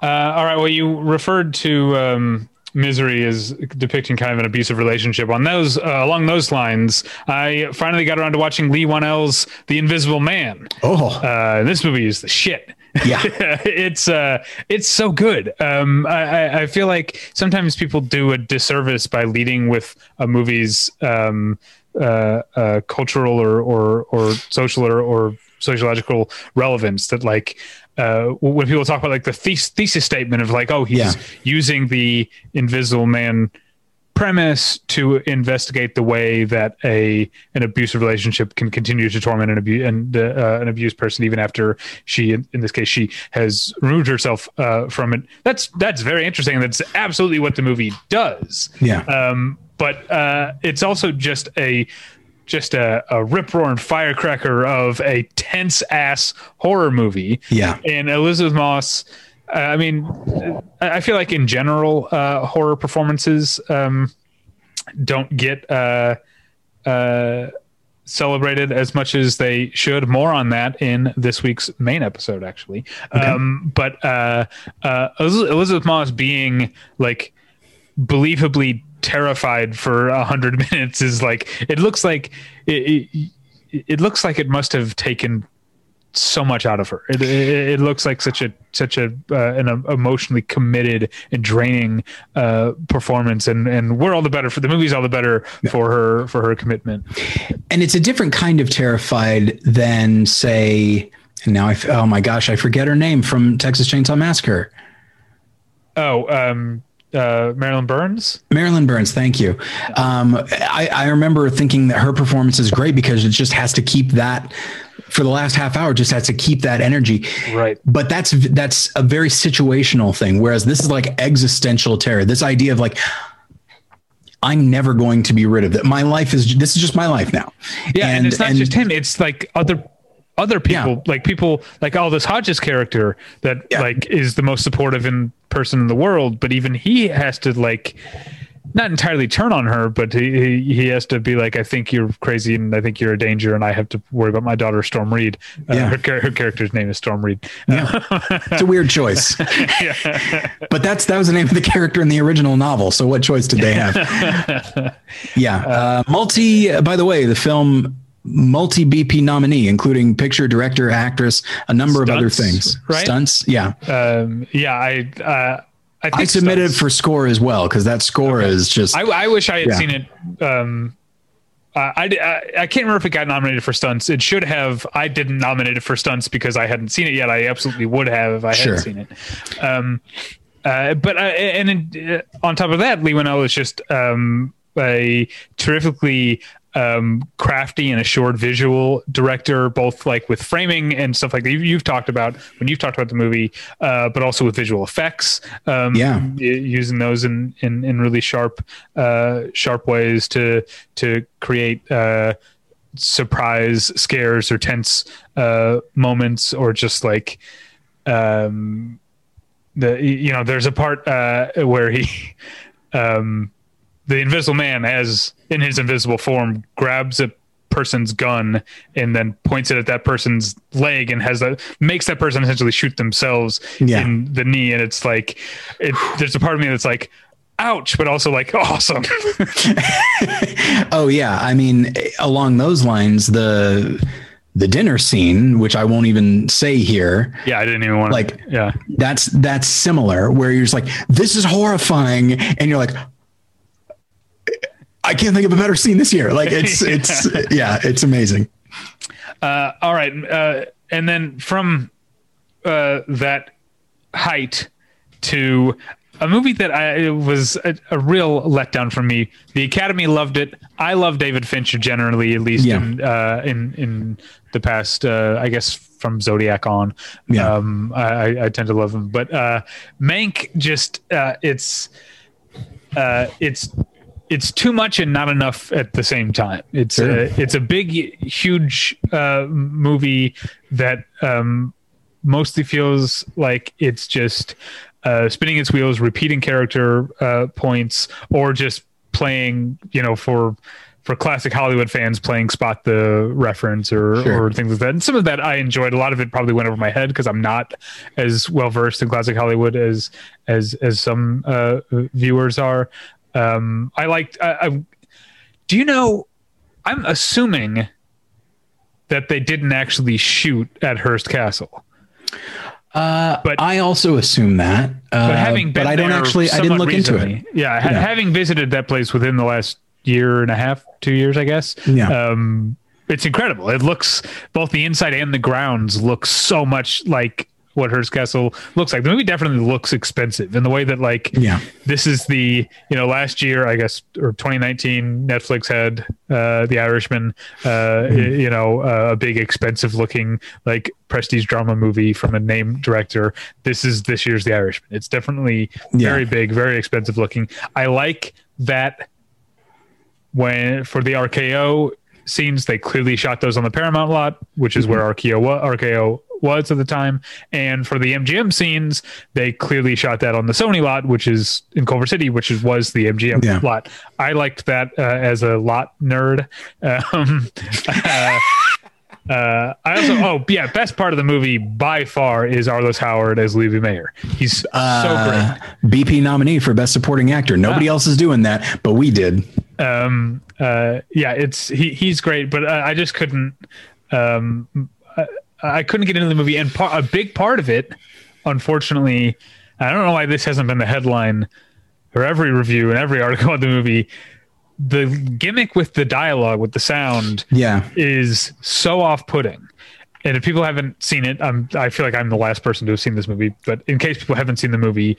Uh, all right. Well, you referred to um, Misery is depicting kind of an abusive relationship. On those, uh, along those lines, I finally got around to watching Leigh Whannell's The Invisible Man. Oh, Uh, this movie is the shit. Yeah. it's uh, it's so good. Um, I, I- I feel like sometimes people do a disservice by leading with a movie's um, uh, uh, cultural or or or social or, or sociological relevance. That like uh, when people talk about like the thes- thesis statement of like, oh, he's Yeah. using the Invisible Man premise to investigate the way that a an abusive relationship can continue to torment an abuse and uh, an abused person even after she in, in this case she has removed herself uh, from it that's that's very interesting that's absolutely what the movie does Yeah. um but uh it's also just a just a, a rip roaring firecracker of a tense ass horror movie Yeah. and Elisabeth Moss. Uh, I mean, I feel like in general, uh, horror performances um, don't get uh, uh, celebrated as much as they should. More on that in this week's main episode, actually. Um, but uh, uh, Elisabeth Moss being like believably terrified for a hundred minutes is like it looks like it, it, it looks like it must have taken so much out of her. It, it, looks like such a such a uh, an emotionally committed and draining uh, performance, and and we're all the better for the movie's all the better for her for her commitment. and it's a different kind of terrified than say and now I f- oh my gosh I forget her name from Texas Chainsaw Massacre Oh, um, uh, Marilyn Burns. Marilyn Burns thank you um, I, I remember thinking that her performance is great because it just has to keep that for the last half hour just has to keep that energy Right. but that's that's a very situational thing whereas this is like existential terror this idea of like I'm never going to be rid of it. My life is this is just my life now. Yeah, and, it's not just him; it's like other other people, Yeah. like people like Aldis Hodges' character that Yeah. like is the most supportive in person in the world, but even he has to like not entirely turn on her, but he he, has to be like, I think you're crazy, and I think you're a danger, and I have to worry about my daughter Storm Reid. Uh, Yeah. her, her character's name is Storm Reid. yeah. It's a weird choice. but that's that was the name of the character in the original novel. So what choice did they have? yeah, uh, multi. By the way, the film multi BP nominee, including picture, director, actress, a number of other things. right? Stunts. Yeah, um, yeah, I uh, I, think I submitted Stunts- for score as well because that score is just. I, I wish I had Yeah. seen it. Um, I, I I can't remember if it got nominated for stunts. It should have. I didn't nominate it for stunts because I hadn't seen it yet. I absolutely would have if I Sure. had seen it. Um, uh, but uh, and uh, on top of that, Leigh Whannell is just um, a terrifically um, crafty and assured visual director, both like with framing and stuff like that. You, you've talked about when you've talked about the movie, uh, but also with visual effects. Um, Yeah. using those in in, in really sharp uh, sharp ways to to create uh, surprise scares or tense uh, moments or just like um, the you know there's a part uh, where he um, the invisible man as in his invisible form grabs a person's gun and then points it at that person's leg and has that makes that person essentially shoot themselves Yeah. in the knee. And it's like it, there's a part of me that's like ouch but also like awesome. Oh yeah, I mean, along those lines, the the dinner scene, which I won't even say here, yeah i didn't even want to Like- yeah. that's that's similar where you're just like this is horrifying. And you're like i can't think of a better scene this year like it's it's yeah it's amazing Uh, all right. Uh, and then from uh, that height to a movie that I it was a, a real letdown for me. The Academy loved it. I love David Fincher generally, at least Yeah. in uh, in in the past. Uh, I guess from Zodiac on. Yeah. Um, I, I tend to love him, but uh, Mank just uh, it's uh, it's it's too much and not enough at the same time. It's Sure. a, it's a big, huge uh, movie that um, mostly feels like it's just uh, spinning its wheels, repeating character uh, points, or just playing, you know, for for classic Hollywood fans playing spot the reference or Sure. or things like that. And some of that I enjoyed. A lot of it probably went over my head because I'm not as well versed in classic Hollywood as as as some uh, viewers are. Um, I liked. I, I, do you know? I'm assuming that they didn't actually shoot at Hearst Castle. uh But- i also assume that uh, But having been but i don't there actually i didn't look into it Yeah, ha- Yeah. having visited that place within the last year and a half, two years, I guess. Yeah. Um, it's incredible. It looks both the inside and the grounds look so much like what Hearst Castle looks like. The movie definitely looks expensive in the way that like Yeah. this is the you know last year I guess or 2019 Netflix had uh, The Irishman, uh, you know uh, a big expensive looking like prestige drama movie from a name director. This is this year's The Irishman. It's definitely Yeah. very big, very expensive looking. I like that when for the RKO scenes, they clearly shot those on the Paramount lot, which is where RKO RKO was at the time. And for the MGM scenes, they clearly shot that on the Sony lot, which is in Culver City, which is, was the MGM Yeah. lot. I liked that uh, as a lot nerd. Um, uh, uh, I also, oh yeah, best part of the movie by far is Arliss Howard as Louis B. Mayer. He's so great. Uh, BP nominee for best supporting actor. Nobody else is doing that, but we did. um uh yeah it's he he's great but i, I just couldn't um I, I couldn't get into the movie and par- a big part of it unfortunately i don't know why this hasn't been the headline for every review and every article on the movie the gimmick with the dialogue with the sound Yeah. is so off-putting and if people haven't seen it i'm i feel like i'm the last person to have seen this movie but in case people haven't seen the movie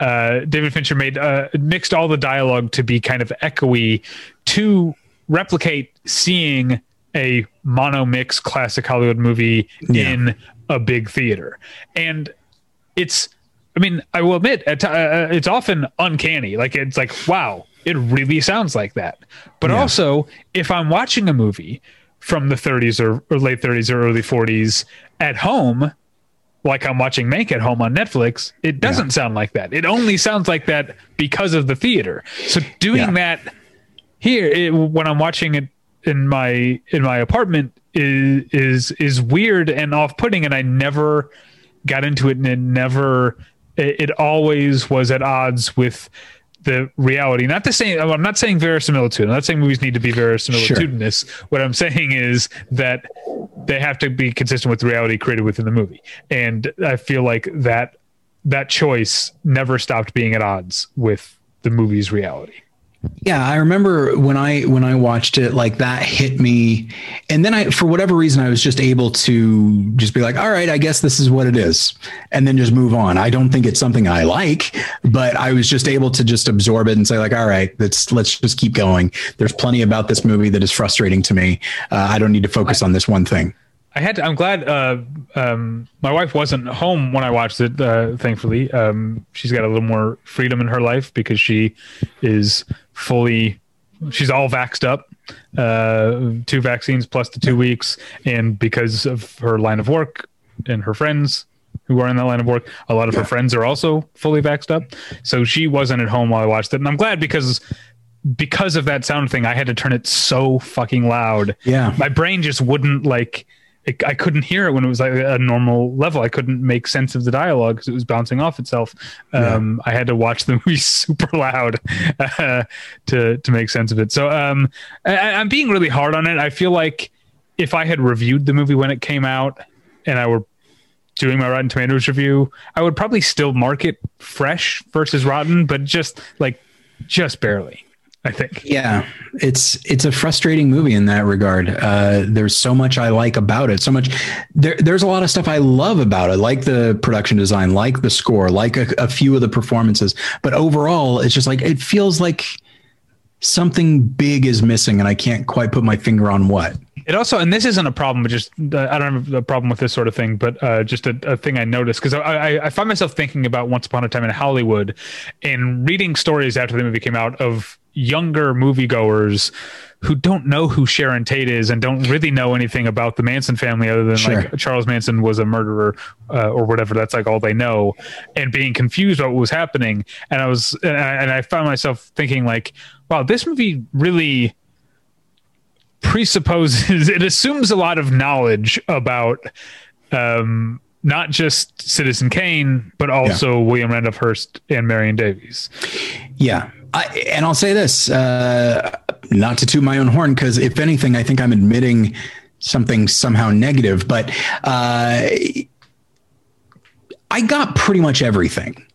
uh, david fincher made uh, mixed all the dialogue to be kind of echoey to replicate seeing a mono mix classic hollywood movie Yeah. in a big theater and it's i mean i will admit ti- uh, it's often uncanny like it's like wow it really sounds like that but Yeah. also if i'm watching a movie from the 30s or, or late 30s or early 40s at home like i'm watching Mank at home on netflix it doesn't sound like that it only sounds like that because of the theater so doing Yeah. that here it, when i'm watching it in my in my apartment is is is weird and off-putting and i never got into it and it never it, it always was at odds with the reality. Not to say i'm not saying verisimilitude. I'm not saying movies need to be verisimilitudinous. What i'm saying is that they have to be consistent with the reality created within the movie. And i feel like that that choice never stopped being at odds with the movie's reality Yeah, I remember when I when I watched it, like that hit me, and then I, for whatever reason, I was just able to just be like, "All right, I guess this is what it is," and then just move on. I don't think it's something I like, but I was just able to just absorb it and say, like, "All right, let's let's just keep going." There's plenty about this movie that is frustrating to me. Uh, I don't need to focus on this one thing. I had to, I'm glad uh, um, my wife wasn't home when I watched it. Uh, thankfully, um, she's got a little more freedom in her life because she is fully, she's all vaxxed up, uh, two vaccines plus the two weeks, and because of her line of work and her friends who are in that line of work, a lot of her friends are also fully vaxxed up. So she wasn't at home while I watched it, and I'm glad because because of that sound thing, I had to turn it so fucking loud Yeah, my brain just wouldn't like it, I couldn't hear it when it was like a normal level. I couldn't make sense of the dialogue because it was bouncing off itself. Um, I had to watch the movie super loud uh, to to make sense of it. So um, I, I'm being really hard on it. I feel like if I had reviewed the movie when it came out and I were doing my Rotten Tomatoes review, I would probably still mark it fresh versus rotten, but just like just barely. I think. Yeah, it's it's a frustrating movie in that regard. Uh, there's so much I like about it. So much there, there's a lot of stuff I love about it, like the production design, like the score, like a, a few of the performances. But overall, it's just like it feels like something big is missing, and I can't quite put my finger on what. It also, and this isn't a problem, but just uh, I don't have a problem with this sort of thing, but uh, just a, a thing I noticed because I, I, I find myself thinking about Once Upon a Time in Hollywood and reading stories after the movie came out of younger moviegoers who don't know who Sharon Tate is and don't really know anything about the Manson family other than Sure. like Charles Manson was a murderer uh, or whatever. That's like all they know, and being confused about what was happening. And I was, and I, and I found myself thinking like, wow, this movie really presupposes it assumes a lot of knowledge about um not just Citizen Kane, but also William Randolph Hearst and Marion Davies. Yeah. I, and I'll say this, uh, not to toot my own horn, because if anything, I think I'm admitting something somehow negative, but uh, I got pretty much everything.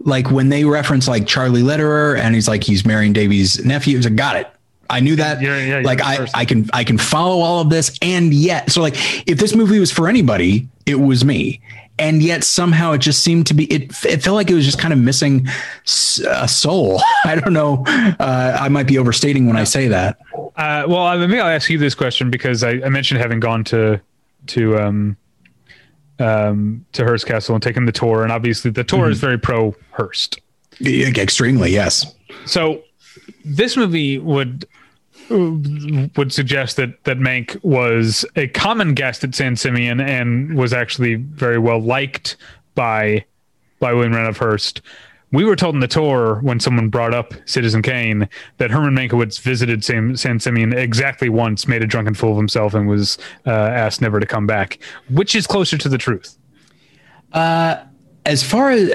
Like when they reference like Charlie Lederer and he's like, he's Marion Davies' nephew, I got it. I knew that. Yeah, yeah, like I, person. I can I can follow all of this, and yet, so like if this movie was for anybody, it was me. And yet somehow it just seemed to be it, it felt like it was just kind of missing a soul. I don't know uh, i might be overstating when i say that. Uh, well maybe i'll ask you this question because i, I mentioned having gone to to um um to hearst castle and taken the tour and obviously the tour mm-hmm. is very pro hearst extremely yes. So this movie would would suggest that that Mank was a common guest at San Simeon and was actually very well liked by by William Randolph Hearst. We were told in the tour when someone brought up Citizen Kane that Herman Mankiewicz visited San, San Simeon exactly once, made a drunken fool of himself, and was uh, asked never to come back. Which is closer to the truth? Uh, as far as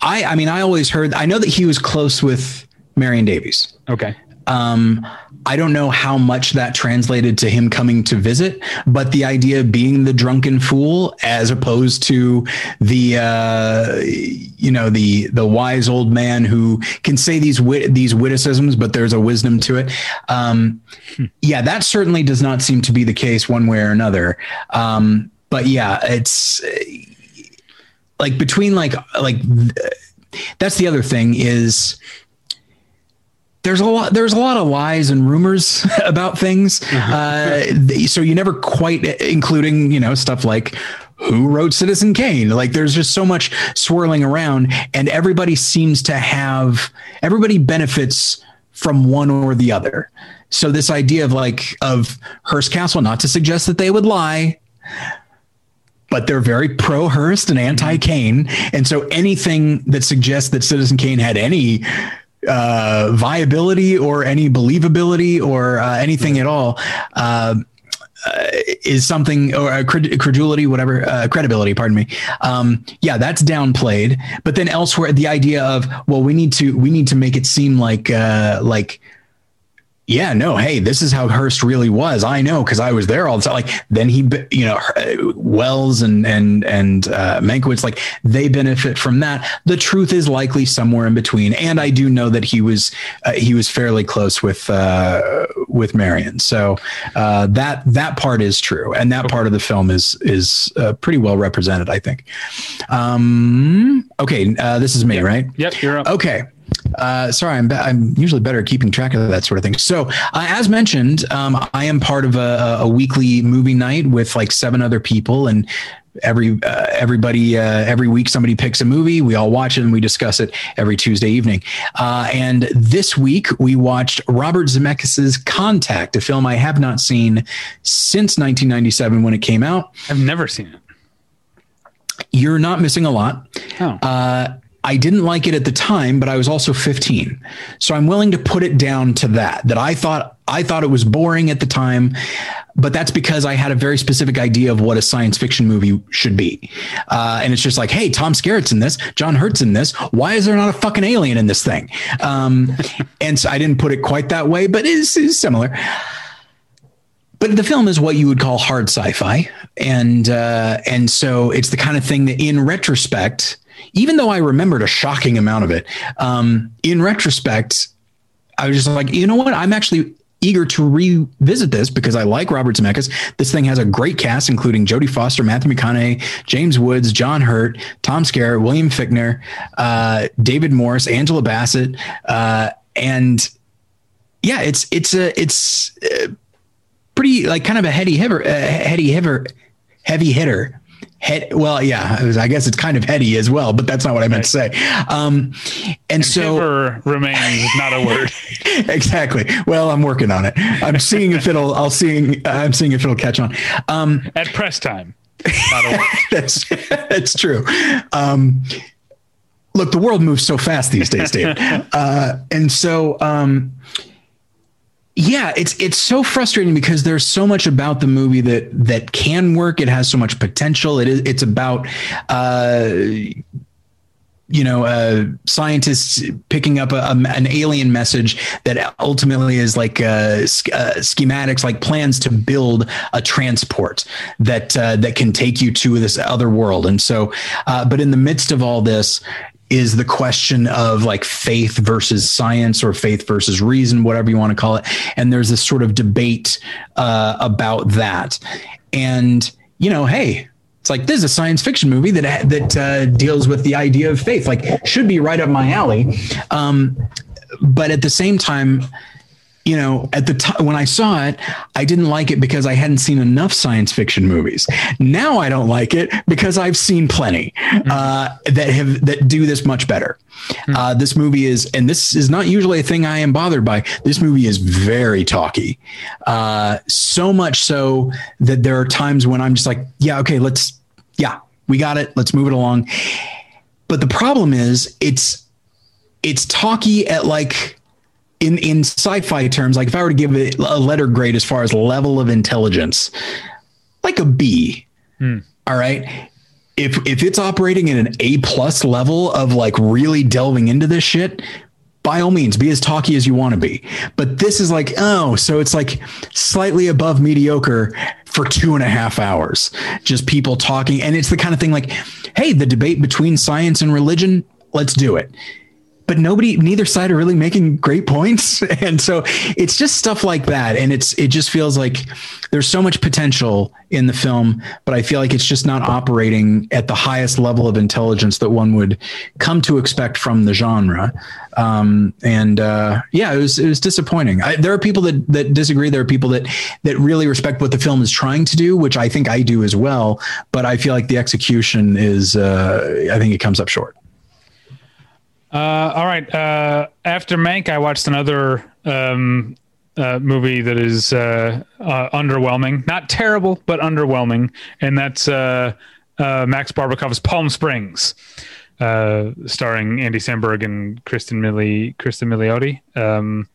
I, I mean, I always heard. I know that he was close with Marion Davies. Okay. Um, I don't know how much that translated to him coming to visit, but the idea of being the drunken fool as opposed to the uh, you know the the wise old man who can say these wit- these witticisms, but there's a wisdom to it. Um. Yeah, that certainly does not seem to be the case one way or another. Um, but yeah, it's like between like like that's the other thing is there's a lot there's a lot of lies and rumors about things uh-huh. uh, so you never quite including you know stuff like who wrote citizen kane like there's just so much swirling around and everybody seems to have everybody benefits from one or the other so this idea of like of hearst castle not to suggest that they would lie but they're very pro Hearst and anti Kane. And so anything that suggests that Citizen Kane had any uh, viability or any believability or uh, anything at all uh, uh is something or credulity, whatever uh, credibility. Pardon me. Um, yeah, that's downplayed. But then elsewhere, the idea of well, we need to we need to make it seem like uh, like yeah, no, hey, this is how Hearst really was. I know because I was there all the time. Like then he, you know, Welles and and and uh, Mankiewicz, like they benefit from that. The truth is likely somewhere in between. And I do know that he was uh, he was fairly close with uh, with Marion. So uh, that that part is true, and that part of the film is is uh, pretty well represented, I think. Um, okay, uh, this is me, right? Yep, you're up. Okay. Uh, sorry, I'm, be- I'm usually better at keeping track of that sort of thing. So, uh, as mentioned, um, I am part of a, a, weekly movie night with like seven other people, and every uh, everybody uh, every week somebody picks a movie. We all watch it and we discuss it every Tuesday evening. Uh, and this week we watched Robert Zemeckis's Contact, a film I have not seen since 1997 when it came out. I've never seen it. You're not missing a lot. Oh. I didn't like it at the time, but I was also 15. So I'm willing to put it down to that, that I thought, I thought it was boring at the time, but that's because I had a very specific idea of what a science fiction movie should be. Uh, and it's just like, hey, Tom Skerritt's in this, John Hurt's in this. Why is there not a fucking alien in this thing? Um, and so I didn't put it quite that way, but it is, it is similar but the film is what you would call hard sci-fi and uh, and so it's the kind of thing that in retrospect even though I remembered a shocking amount of it, um, in retrospect, I was just like, you know what? I'm actually eager to revisit this because I like Robert Zemeckis. This thing has a great cast, including Jodie Foster, Matthew McConaughey, James Woods, John Hurt, Tom Skerritt, William Fichtner, uh, David Morse, Angela Bassett, uh, and yeah, it's it's a it's a pretty like kind of a heady hitter, uh, heady hitter, heavy hitter. Head well yeah was, i guess it's kind of heady as well but that's not what i meant to say. Um, and, and so remains not a word. Exactly. Well i'm working on it. I'm seeing if it'll i'll seeing i'm seeing if it'll catch on. Um, at press time. That's that's true. Um, look the world moves so fast these days dave uh, and so um, yeah, it's it's so frustrating because there's so much about the movie that that can work. It has so much potential. It is it's about uh, you know, uh, scientists picking up a, a, an alien message that ultimately is like uh, uh, schematics, like plans to build a transport that uh, that can take you to this other world. And so, uh, but in the midst of all this, is the question of like faith versus science or faith versus reason, whatever you want to call it. And there's this sort of debate uh, about that. And, you know, hey, It's like this is a science fiction movie that that uh, deals with the idea of faith. Like should be right up my alley. Um, but at the same time, you know, at the time when I saw it, I didn't like it because I hadn't seen enough science fiction movies. Now I don't like it because I've seen plenty mm-hmm. uh, that have that do this much better. Mm-hmm. Uh, this movie is, and this is not usually a thing I am bothered by. This movie is very talky, uh, so much so that there are times when I'm just like, yeah, okay, let's, yeah, we got it, let's move it along. But the problem is, it's it's talky at like in in sci-fi terms, like if I were to give it a letter grade as far as level of intelligence, like a B. Hmm. All right. If if it's operating at an A plus level of like really delving into this shit, by all means, be as talky as you want to be. But this is like, oh, so it's like slightly above mediocre for two and a half hours. Just people talking. And it's the kind of thing like, hey, the debate between science and religion, let's do it but nobody, neither side are really making great points. And so it's just stuff like that. And it's, it just feels like there's so much potential in the film, but I feel like it's just not operating at the highest level of intelligence that one would come to expect from the genre. Um, and uh, yeah, it was, it was disappointing. I, there are people that, that disagree. There are people that, that really respect what the film is trying to do, which I think I do as well. But I feel like the execution is, uh, I think it comes up short. Uh, all right. Uh, after Mank, I watched another um, uh, movie that is uh, uh, underwhelming. Not terrible, but underwhelming, and that's uh, Max Barbakow's Palm Springs, starring Andy Samberg and Kristen Millie Kristen Milioti. Um,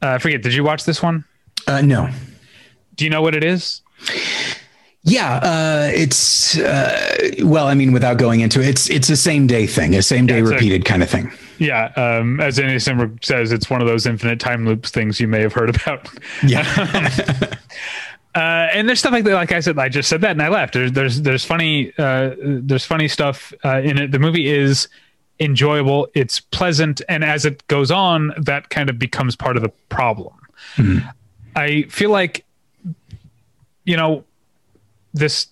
I forget. Did you watch this one? no. Do you know what it is? Yeah, uh, it's uh, well, I mean, without going into it, it's it's a same day thing, a same day yeah, repeated a, kind of thing. Yeah, um, as Andy Samberg says, it's one of those infinite time loops things you may have heard about. Yeah. uh, and there's stuff like that. Like I said, I just said that and I left. There's there's there's funny uh, there's funny stuff uh, in it. The movie is enjoyable. It's pleasant, and as it goes on, that kind of becomes part of the problem. Mm-hmm. I feel like, you know, this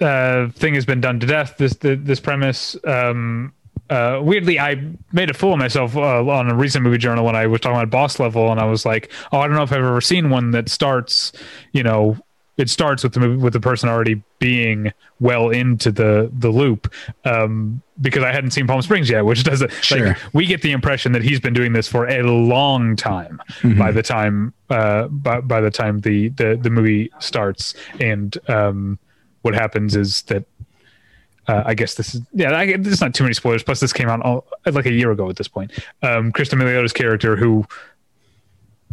uh, thing has been done to death. This the, this premise. Um, uh, weirdly, I made a fool of myself uh, on a recent movie journal when I was talking about boss level, and I was like, "Oh, I don't know if I've ever seen one that starts, you know, it starts with the movie, with the person already being well into the the loop." Um, because I hadn't seen Palm Springs yet, which doesn't. Sure. Like, we get the impression that he's been doing this for a long time. Mm-hmm. By the time, uh, by, by the time the the the movie starts, and um what happens is that uh, I guess this is yeah. I, there's not too many spoilers. Plus, this came out all, like a year ago at this point. Um, Kristen Milioti's character, who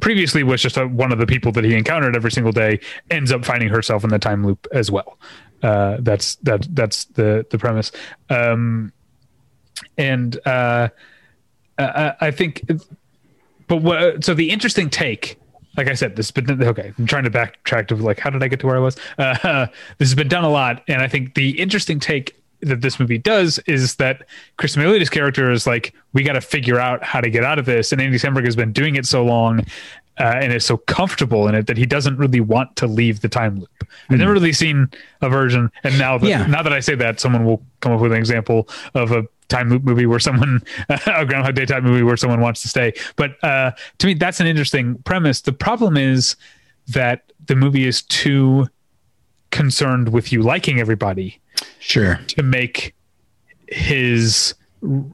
previously was just a, one of the people that he encountered every single day, ends up finding herself in the time loop as well. Uh, that's that that's the the premise. Um, and uh, I, I think, but what? So the interesting take like I said, this been okay. I'm trying to backtrack to like, how did I get to where I was? Uh, this has been done a lot, and I think the interesting take that this movie does is that Chris Milioti's character is like, we got to figure out how to get out of this, and Andy Samberg has been doing it so long. Uh, and is so comfortable in it that he doesn't really want to leave the time loop. I've never really seen a version, and now that yeah. now that I say that, someone will come up with an example of a time loop movie where someone a Groundhog Day type movie where someone wants to stay. But uh, to me, that's an interesting premise. The problem is that the movie is too concerned with you liking everybody. Sure. To make his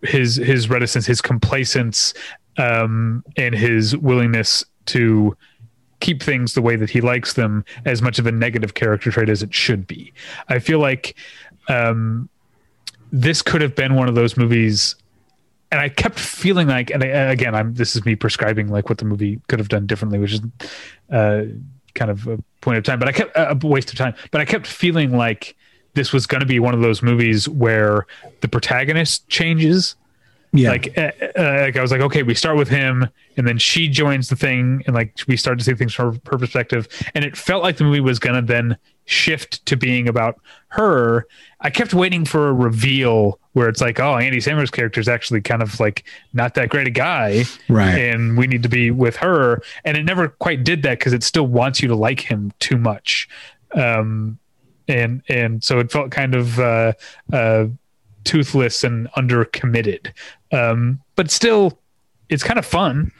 his his reticence, his complacence, um, and his willingness to keep things the way that he likes them as much of a negative character trait as it should be. I feel like um, this could have been one of those movies and I kept feeling like, and I, again, I'm this is me prescribing like what the movie could have done differently, which is uh, kind of a point of time, but I kept a waste of time. But I kept feeling like this was going to be one of those movies where the protagonist changes. Yeah. Like, uh, like I was like, okay, we start with him, and then she joins the thing, and like we start to see things from her perspective, and it felt like the movie was going to then shift to being about her, I kept waiting for a reveal where it's like, oh, Andy Samberg's character is actually kind of like not that great a guy, right? And we need to be with her, and it never quite did that because it still wants you to like him too much. Um, and and so it felt kind of uh, uh, toothless and undercommitted. Um, but still, it's kind of fun.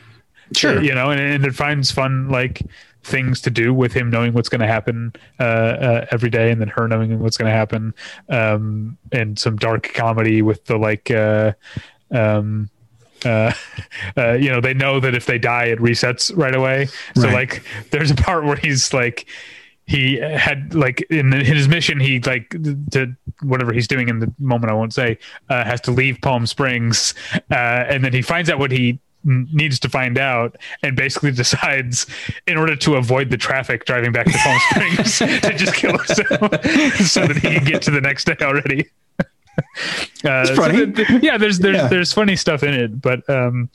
Sure. You know, and, and it finds fun like things to do with him knowing what's going to happen uh, uh, every day, and then her knowing what's going to happen, um, and some dark comedy with the like. Uh, um, uh, uh, you know, they know that if they die, it resets right away. So, Right. like, there's a part where he's like, he had like in his mission, he like to whatever he's doing in the moment, I won't say, uh, has to leave Palm Springs, uh, and then he finds out what he n- needs to find out, and basically decides, in order to avoid the traffic driving back to Palm Springs, to just kill himself so that he can get to the next day already. Uh, so funny. th- th- yeah, there's there's Yeah. there's funny stuff in it, but um,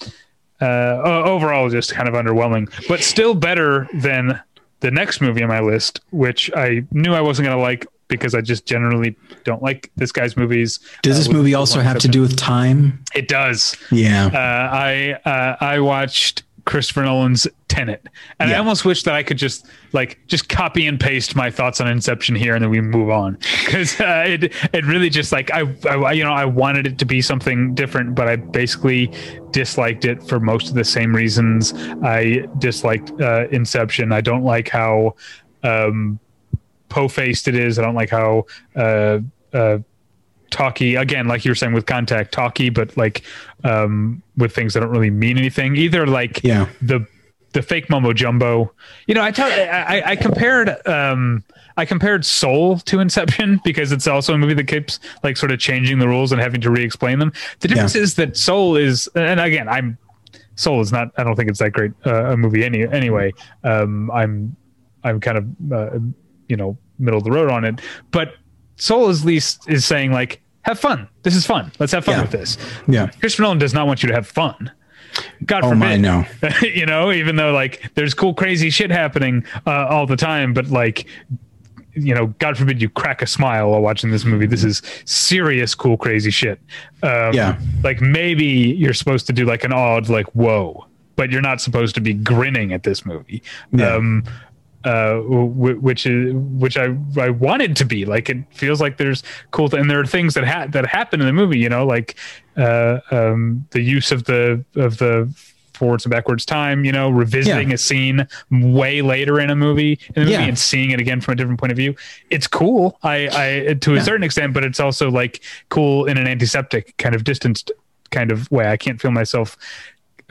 uh, overall just kind of underwhelming. But still better than the next movie on my list, which I knew I wasn't gonna like because I just generally don't like this guy's movies. Does Uh, this movie also have to do with time? It does. Yeah. Uh, I uh, I watched Christopher Nolan's Tenet, and I almost wish that I could just like just copy and paste my thoughts on Inception here, and then we move on because uh, it it really just like I, I you know I wanted it to be something different, but I basically disliked it for most of the same reasons I disliked uh, Inception. I don't like how um, po-faced it is. I don't like how uh, uh, talky again like you were saying with contact talky but like um with things that don't really mean anything either like Yeah. the the fake mumbo jumbo. You know i tell I, I compared um i compared soul to inception because it's also a movie that keeps like sort of changing the rules and having to re-explain them. The difference is that soul is and again i'm soul is not i don't think it's that great uh, a movie any anyway. Um i'm i'm kind of uh, you know middle of the road on it. But soul is least is saying like have fun. This is fun. Let's have fun Yeah. with this. Yeah. christopher nolan does not want you to have fun god Oh forbid my no. you know even though like there's cool crazy shit happening uh, all the time but like you know god forbid you crack a smile while watching this movie this is serious cool crazy shit um, Yeah. like maybe you're supposed to do like an odd like whoa but you're not supposed to be grinning at this movie Yeah. um uh w- which is which i i wanted to be like it feels like there's cool th- and there are things that ha- that happen in the movie you know like uh um the use of the of the forwards and backwards time you know revisiting Yeah. a scene way later in a movie in the movie Yeah. and seeing it again from a different point of view it's cool i i to a Yeah. certain extent but it's also like cool in an antiseptic kind of distanced kind of way i can't feel myself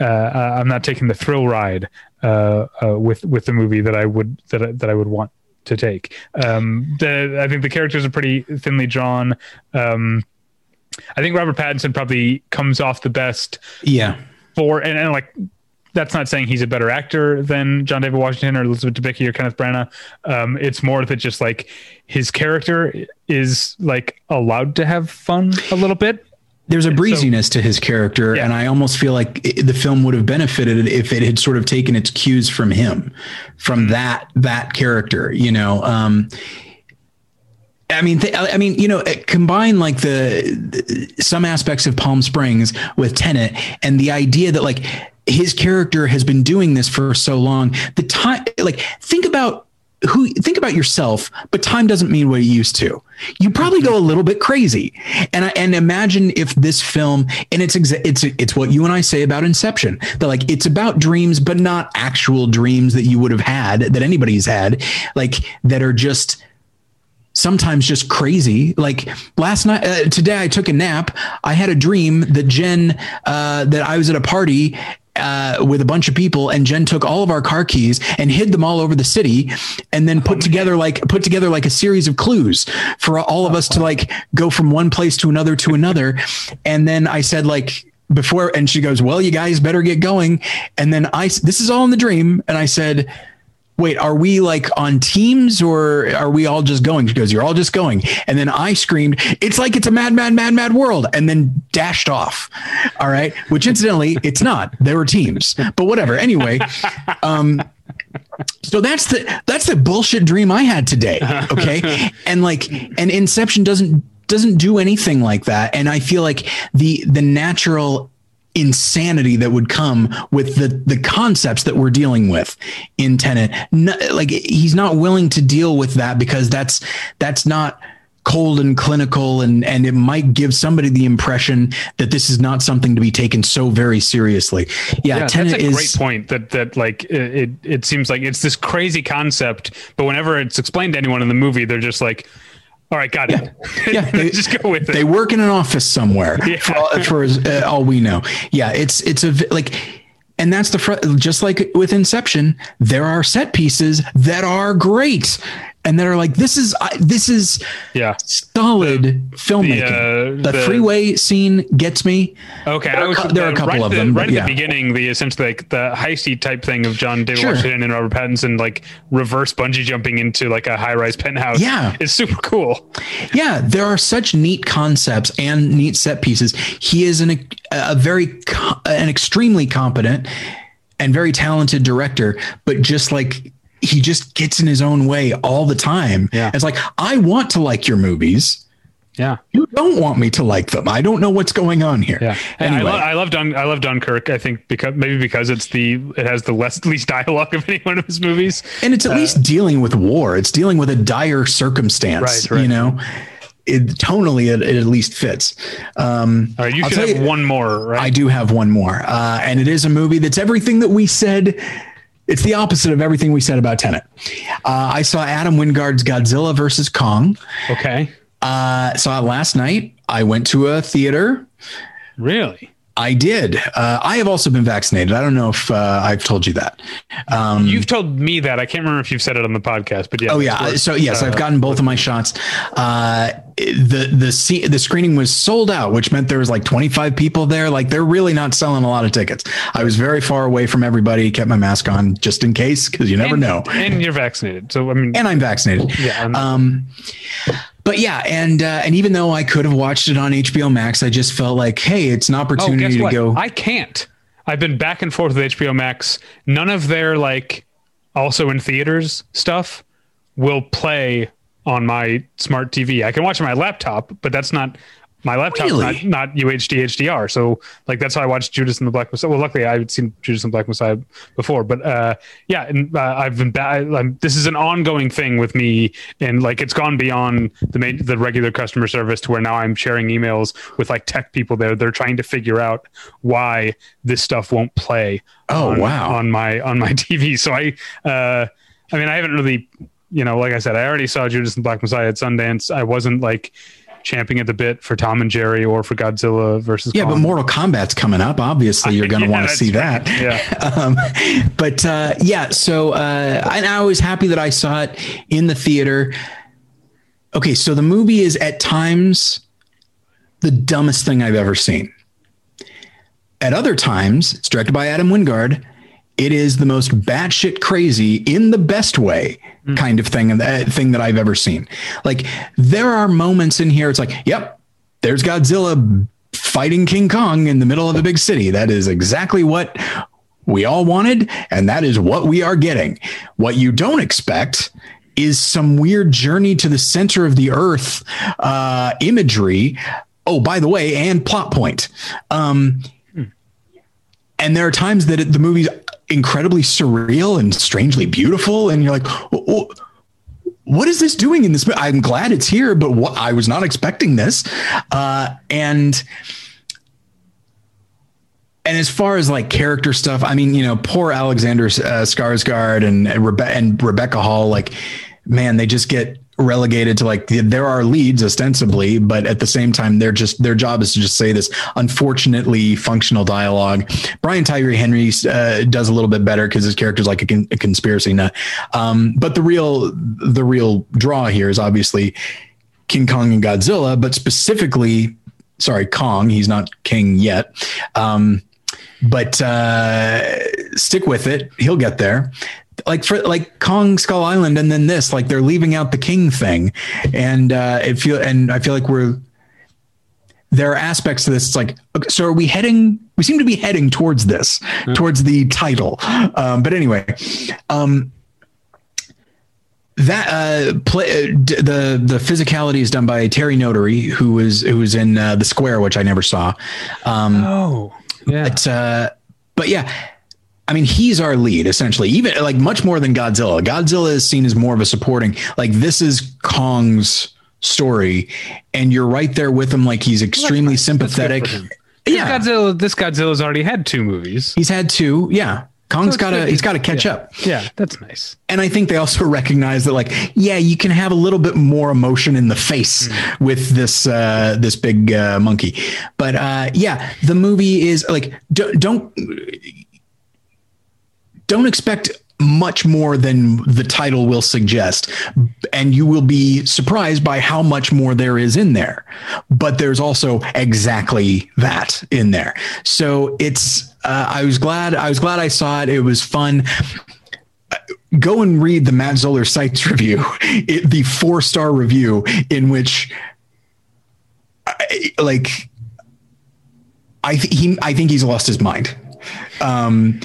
I'm not taking the thrill ride uh, uh, with with the movie that I would that I, that I would want to take. Um, the, I think the characters are pretty thinly drawn. Um, I think Robert Pattinson probably comes off the best Yeah. for and, and like that's not saying he's a better actor than John David Washington or Elizabeth Debicki or Kenneth Branagh. Um, it's more that just like his character is like allowed to have fun a little bit. There's a breeziness to his character, Yeah. and I almost feel like it, the film would have benefited if it had sort of taken its cues from him, from that that character. You know, um, I mean, th- I mean, you know, combine like the, the- some aspects of Palm Springs with Tenet, and the idea that like his character has been doing this for so long. The time, like, think about who think about yourself, but time doesn't mean what it used to. You probably go a little bit crazy, and I, and imagine if this film and it's exa- it's it's what you and I say about Inception that like it's about dreams, but not actual dreams that you would have had that anybody's had, like that are just sometimes just crazy. Like last night, uh, today I took a nap. I had a dream that Jen, uh, that I was at a party uh, with a bunch of people, and Jen took all of our car keys and hid them all over the city, and then put together like put together like a series of clues for all of us to like go from one place to another to another. And then I said like before, and she goes, "Well, you guys better get going." And then I, this is all in the dream, and I said wait, are we like on teams or are we all just going? She goes, you're all just going. And then I screamed, it's like it's a mad, mad, mad, mad world. And then dashed off. All right. Which incidentally, it's not. There were teams, but whatever. Anyway, um, so that's the that's the bullshit dream I had today. Okay. And like and Inception doesn't doesn't do anything like that. And I feel like the the natural insanity that would come with the the concepts that we're dealing with in Tenet. No, like he's not willing to deal with that because that's that's not cold and clinical and and it might give somebody the impression that this is not something to be taken so very seriously. Yeah, Yeah, Tenet that's a is great point. That that like it, it it seems like it's this crazy concept, but whenever it's explained to anyone in the movie, they're just like, "All right, got it." Yeah, they- just go with it. they work in an office somewhere Yeah. for, all, for uh, all we know. Yeah, it's it's a like, and that's the fr- just like with Inception, there are set pieces that are great and that are like this is I, this is yeah. solid filmmaking. uh, the, the- freeway scene gets me. Okay, There are was, a cou- there are a uh, couple right of the, them, Right but at yeah. the beginning, the essentially like the heisty type thing of John David Sure. Washington and Robert Pattinson like reverse bungee jumping into like a high rise penthouse. Yeah. it's super cool. Yeah, there are such neat concepts and neat set pieces. He is an a very an extremely competent and very talented director, but just like he just gets in his own way all the time. Yeah. It's like I want to like your movies. Yeah, You don't want me to like them. I don't know what's going on here. yeah. And Anyway, I, love I love Dun I love Dunkirk. I think because maybe because it's the it has the less least dialogue of any one of his movies. and it's at least dealing with war. It's dealing with a dire circumstance. Right, right. You know, it, tonally it, it at least fits. Um, All right, you I'll should have you- one more, right? I do have one more, uh, and it is a movie that's everything that we said. It's the opposite of everything we said about Tenet. Uh, I saw Adam Wingard's Godzilla versus Kong. okay, Uh, saw it last night. I went to a theater. really? I did. Uh, I have also been vaccinated. I don't know if uh, I've told you that. Um, You've told me that. I can't remember if you've said it on the podcast, but yeah. Oh yeah. So yes, I've gotten both of my shots. Uh, the the the screening was sold out, which meant there was like 25 people there. Like they're really not selling a lot of tickets. I was very far away from everybody. Kept my mask on just in case, because you never and, know. And you're vaccinated, so I mean, And I'm vaccinated. yeah. I'm- Um, but yeah, and uh, and even though I could have watched it on HBO Max, I just felt like, hey, it's an Oh, opportunity guess to go. I can't. I've been back and forth with HBO Max. None of their like also in theaters stuff will play on my smart TV. I can watch on my laptop, but that's not my laptop. Really? Not, not UHD HDR. So like that's how I watched Judas and the Black Messiah. Well, luckily I had seen Judas and the Black Messiah before, but uh, yeah, and uh, I've been back. I'm, this is an ongoing thing with me, and like it's gone beyond the main, the regular customer service to where now I'm sharing emails with like tech people there. They're trying to figure out why this stuff won't play. Oh, on, wow. On my on my TV. So I, uh, I mean, I haven't really, you know, like I said, I already saw Judas and Black Messiah at Sundance. I wasn't like champing at the bit for Tom and Jerry or for Godzilla versus yeah, but Mortal Kombat's coming up. Obviously, you're going to Yeah, want to see right. that. Yeah. um, but uh, yeah, so uh, and I was happy that I saw it in the theater. Okay, so the movie is at times the dumbest thing I've ever seen. At other times, it's directed by Adam Wingard. It is the most batshit crazy in the best way kind of thing, uh, thing that I've ever seen. Like there are moments in here. It's like, yep, there's Godzilla fighting King Kong in the middle of a big city. That is exactly what we all wanted, and that is what we are getting. What you don't expect is some weird journey to the center of the earth uh, imagery. Oh, by the way, and plot point. Um, and there are times that it, the movie's incredibly surreal and strangely beautiful, and you're like, "Oh, oh, what is this doing in this? I'm glad it's here, but what I was not expecting this. Uh, and and as far as like character stuff, I mean, you know, poor Alexander uh, Skarsgård and and, Rebe- and Rebecca Hall, like, man, they just get relegated to like there are leads ostensibly, but at the same time, they're just their job is to just say this unfortunately functional dialogue. Bryan Tyree Henry uh, does a little bit better because his character's like a, con- a conspiracy nut. Um, but the real the real draw here is obviously King Kong and Godzilla, but specifically, sorry, Kong. He's not king yet. Um, but uh, stick with it. He'll get there. Like for like Kong Skull Island, and then this, like they're leaving out the king thing, and uh, it feel and I feel like we're there are aspects to this. It's like, okay, so are we heading? We seem to be heading towards this, towards the title. Um, but anyway, um, that uh, play uh, d- the the physicality is done by Terry Notary, who was who was in uh, the Square, which I never saw. Um, Oh, Yeah. But, uh, but yeah, I mean, he's our lead essentially, even like much more than Godzilla. Godzilla is seen as more of a supporting, like, this is Kong's story, and you're right there with him. Like, he's extremely sympathetic. Yeah. Godzilla, this Godzilla's already had two movies. He's had two. Yeah. Kong's So got to, he's got to catch yeah. up. Yeah, that's nice. And I think they also recognize that, like, yeah, you can have a little bit more emotion in the face with this uh, this big uh, monkey. But uh, yeah, the movie is like don't don't don't expect much more than the title will suggest and you will be surprised by how much more there is in there. But there's also exactly that in there. So it's uh, i was glad i was glad i saw it. It was fun. Go and read the Matt Zoller Seitz review, it, the four star review in which, I, like, I th- he I think he's lost his mind. Um,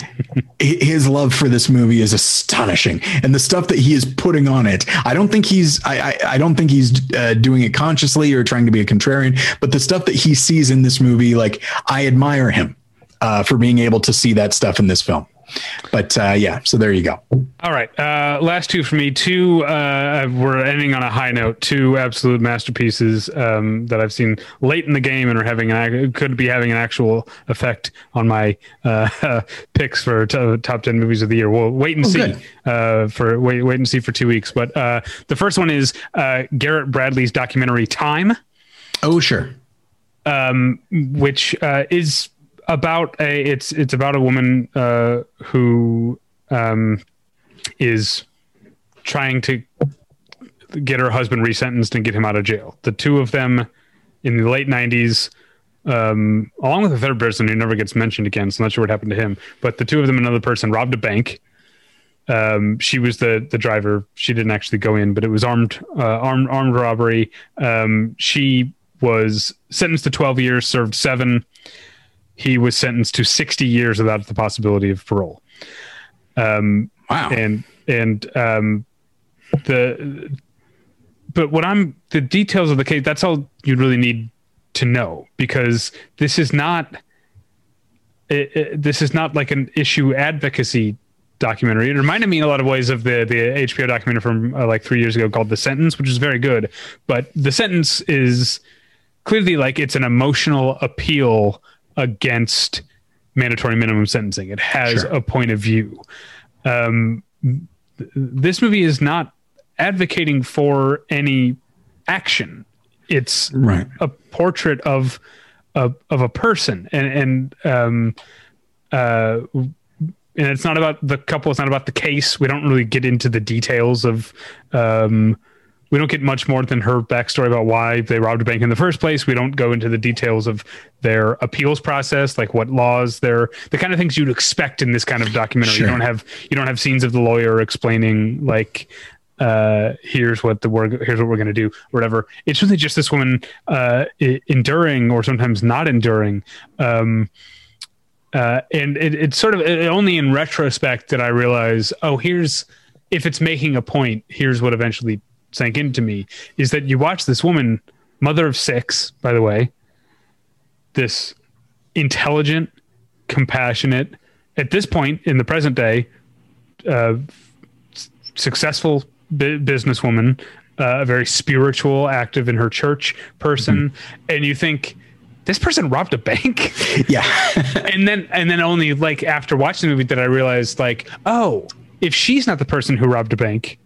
his love for this movie is astonishing, and the stuff that he is putting on it. I don't think he's I I, I don't think he's uh, doing it consciously or trying to be a contrarian, but the stuff that he sees in this movie, like I admire him uh, for being able to see that stuff in this film. But uh, yeah, so there you go. All right. Uh, last two for me. Two, uh, we're ending on a high note. Two absolute masterpieces um, that I've seen late in the game and are having an could be having an actual effect on my uh, picks for t- top ten movies of the year. We'll wait and Oh, see uh, for wait wait and see for two weeks. But uh, the first one is uh, Garrett Bradley's documentary Time Oh sure. um, which uh, is about a it's it's about a woman uh, who um, is trying to get her husband resentenced and get him out of jail. The two of them in the late '90s, um, along with a third person who never gets mentioned again. So I'm not sure what happened to him. But the two of them, another person, robbed a bank. Um, she was the the driver. She didn't actually go in, but it was armed uh, armed armed robbery. Um, she was sentenced to 12 years, served seven. He was sentenced to 60 years without the possibility of parole. Um, Wow. and and um, the but what I'm the details of the case. That's all you really need to know because this is not it, it- this is not like an issue advocacy documentary. It reminded me in a lot of ways of the the HBO documentary from uh, like three years ago called The Sentence, which is very good. But The Sentence is clearly like it's an emotional appeal against mandatory minimum sentencing. It has Sure. a point of view. Um, th- this movie is not advocating for any action. It's Right. a portrait of of, of a person and and um uh and it's not about the couple it's not about the case we don't really get into the details of um we don't get much more than her backstory about why they robbed a bank in the first place. We don't go into the details of their appeals process like what laws they're the kind of things you'd expect in this kind of documentary. Sure. you don't have you don't have scenes of the lawyer explaining like uh here's what the work here's what we're going to do whatever. It's really just this woman uh enduring or sometimes not enduring um uh and it, it's sort of it, only in retrospect that i realize oh here's if it's making a point here's what eventually sank into me is that you watch this woman mother of six by the way this intelligent compassionate at this point in the present day uh successful bu- businesswoman, uh, very spiritual, active in her church person, and you think this person robbed a bank, Yeah. and then and then only like after watching the movie did I realize like oh if she's not the person who robbed a bank,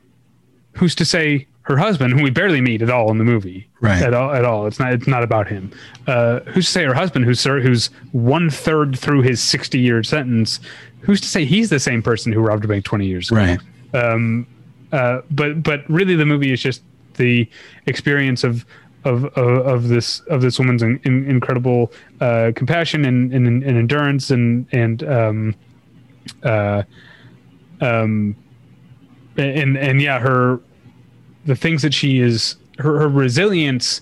who's to say her husband, who we barely meet at all in the movie, Right. At all, at all. It's not. It's not about him. Uh, who's to say her husband, who's ser- who's one third through his sixty year sentence, who's to say he's the same person who robbed a bank twenty years ago? right. um, uh, but but really the movie is just the experience of of of, of this of this woman's in, in, incredible uh, compassion and, and, and endurance and and um, uh, um, and and yeah her the things that she is her, her resilience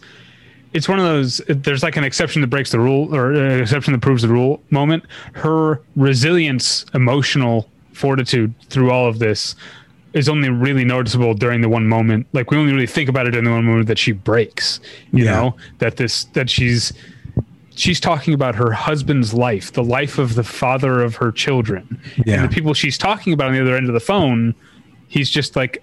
it's one of those there's like an exception that breaks the rule or an exception that proves the rule moment her resilience emotional fortitude through all of this is only really noticeable during the one moment like we only really think about it in the one moment that she breaks you Yeah. know that this that she's she's talking about her husband's life, the life of the father of her children, Yeah. and the people she's talking about on the other end of the phone. He's just like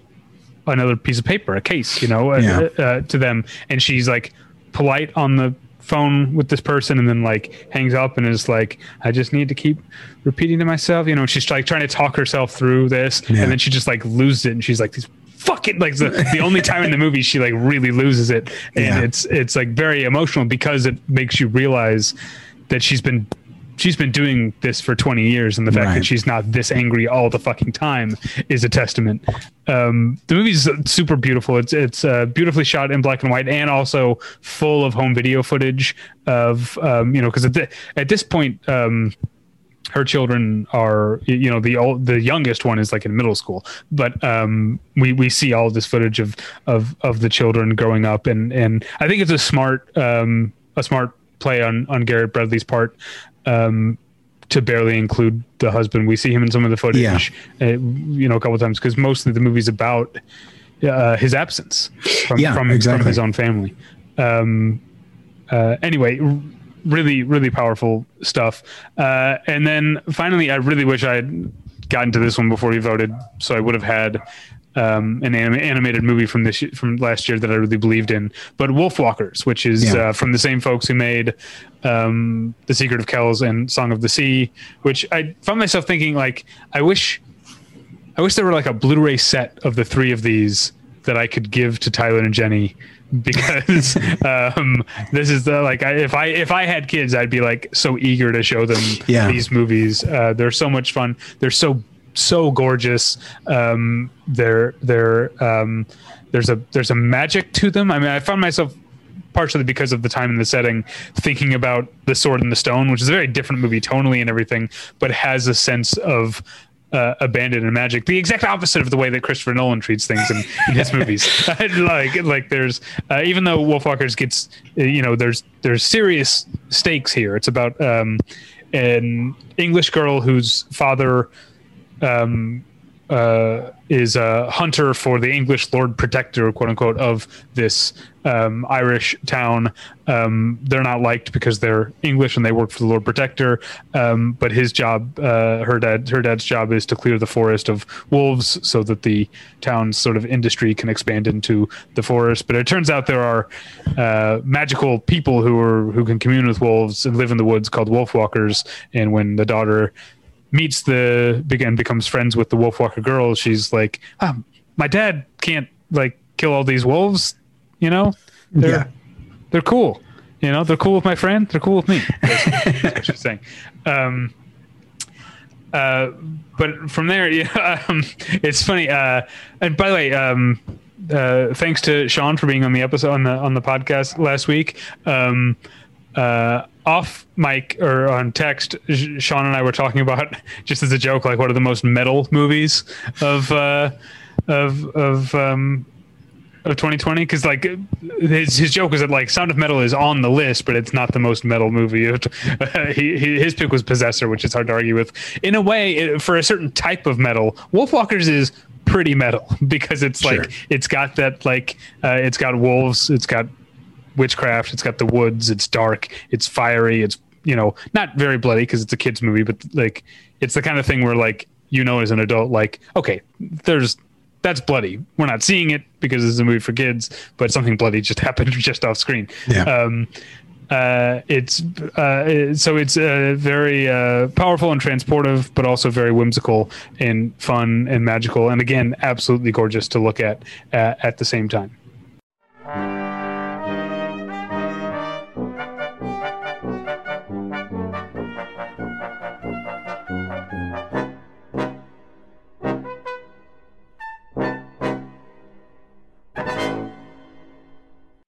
another piece of paper, a case, you know, uh, Yeah. uh, to them, and she's like polite on the phone with this person and then like hangs up and is like i just need to keep repeating to myself you know she's like trying to talk herself through this Yeah. and then she just like loses it and she's like these fucking like the, the only time in the movie she like really loses it and Yeah. it's it's like very emotional because it makes you realize that she's been she's been doing this for 20 years and the fact Right. that she's not this angry all the fucking time is a testament. Um the movie's super beautiful. It's it's uh, beautifully shot in black and white and also full of home video footage of um you know because at, the, at this point um her children are you know the old the youngest one is like in middle school. But um we we see all this footage of of of the children growing up. And and i think it's a smart um a smart play on on garrett bradley's part um to barely include the husband we see him in some of the footage uh, you know a couple times because most of the movie's about uh, his absence from Yeah, from, exactly. from his own family um uh, anyway, r- really, really powerful stuff. Uh, and then finally, I really wish I had gotten to this one before we voted, so I would have had um, an anim- animated movie from this from last year that I really believed in. But Wolfwalkers, which is Yeah. uh, from the same folks who made um, The Secret of Kells and Song of the Sea, which I found myself thinking like, I wish. I wish there were like a Blu-ray set of the three of these that I could give to Tyler and Jenny because um, this is the like I, if I if I had kids, I'd be like so eager to show them Yeah. these movies. Uh, they're so much fun. They're so so gorgeous. Um, they're they're um, there's a there's a magic to them. I mean, I found myself partially because of the time and the setting thinking about the sword and the stone which is a very different movie tonally and everything but has a sense of uh, abandon and magic the exact opposite of the way that christopher nolan treats things in, in his movies like like there's uh, even though wolfwalkers gets uh, you know there's there's serious stakes here it's about um an english girl whose father um, uh, is a hunter for the English Lord Protector, quote unquote, of this um, Irish town. Um, they're not liked because they're English and they work for the Lord Protector. Um, but his job, uh, her dad, her dad's job is to clear the forest of wolves so that the town's sort of industry can expand into the forest. But it turns out there are uh, magical people who are who can commune with wolves and live in the woods called wolf walkers. And when the daughter meets the begin becomes friends with the wolfwalker girl she's like ah, my dad can't like kill all these wolves you know? They're Yeah. they're cool you know? They're cool with my friend they're cool with me That's what she's saying. Um uh but from there yeah um, it's funny uh and by the way um uh thanks to sean for being on the episode on the on the podcast last week. Um uh, off mic or on text, Sean and I were talking about just as a joke, like what are the most metal movies of uh, of of um, of 2020? Because like his his joke was that like Sound of Metal is on the list, but it's not the most metal movie. he, he, his pick was Possessor, which is hard to argue with. In a way, it, for a certain type of metal, Wolfwalkers is pretty metal because it's Sure. like it's got that like uh, it's got wolves, it's got witchcraft. It's got the woods. It's dark. It's fiery. It's you know not very bloody because it's a kids movie, but like it's the kind of thing where like you know as an adult like okay, there's that's bloody. We're not seeing it because this is a movie for kids, but something bloody just happened just off screen. Yeah. Um, uh, it's uh, so it's uh, very uh, powerful and transportive, but also very whimsical and fun and magical, and again, absolutely gorgeous to look at uh, at the same time.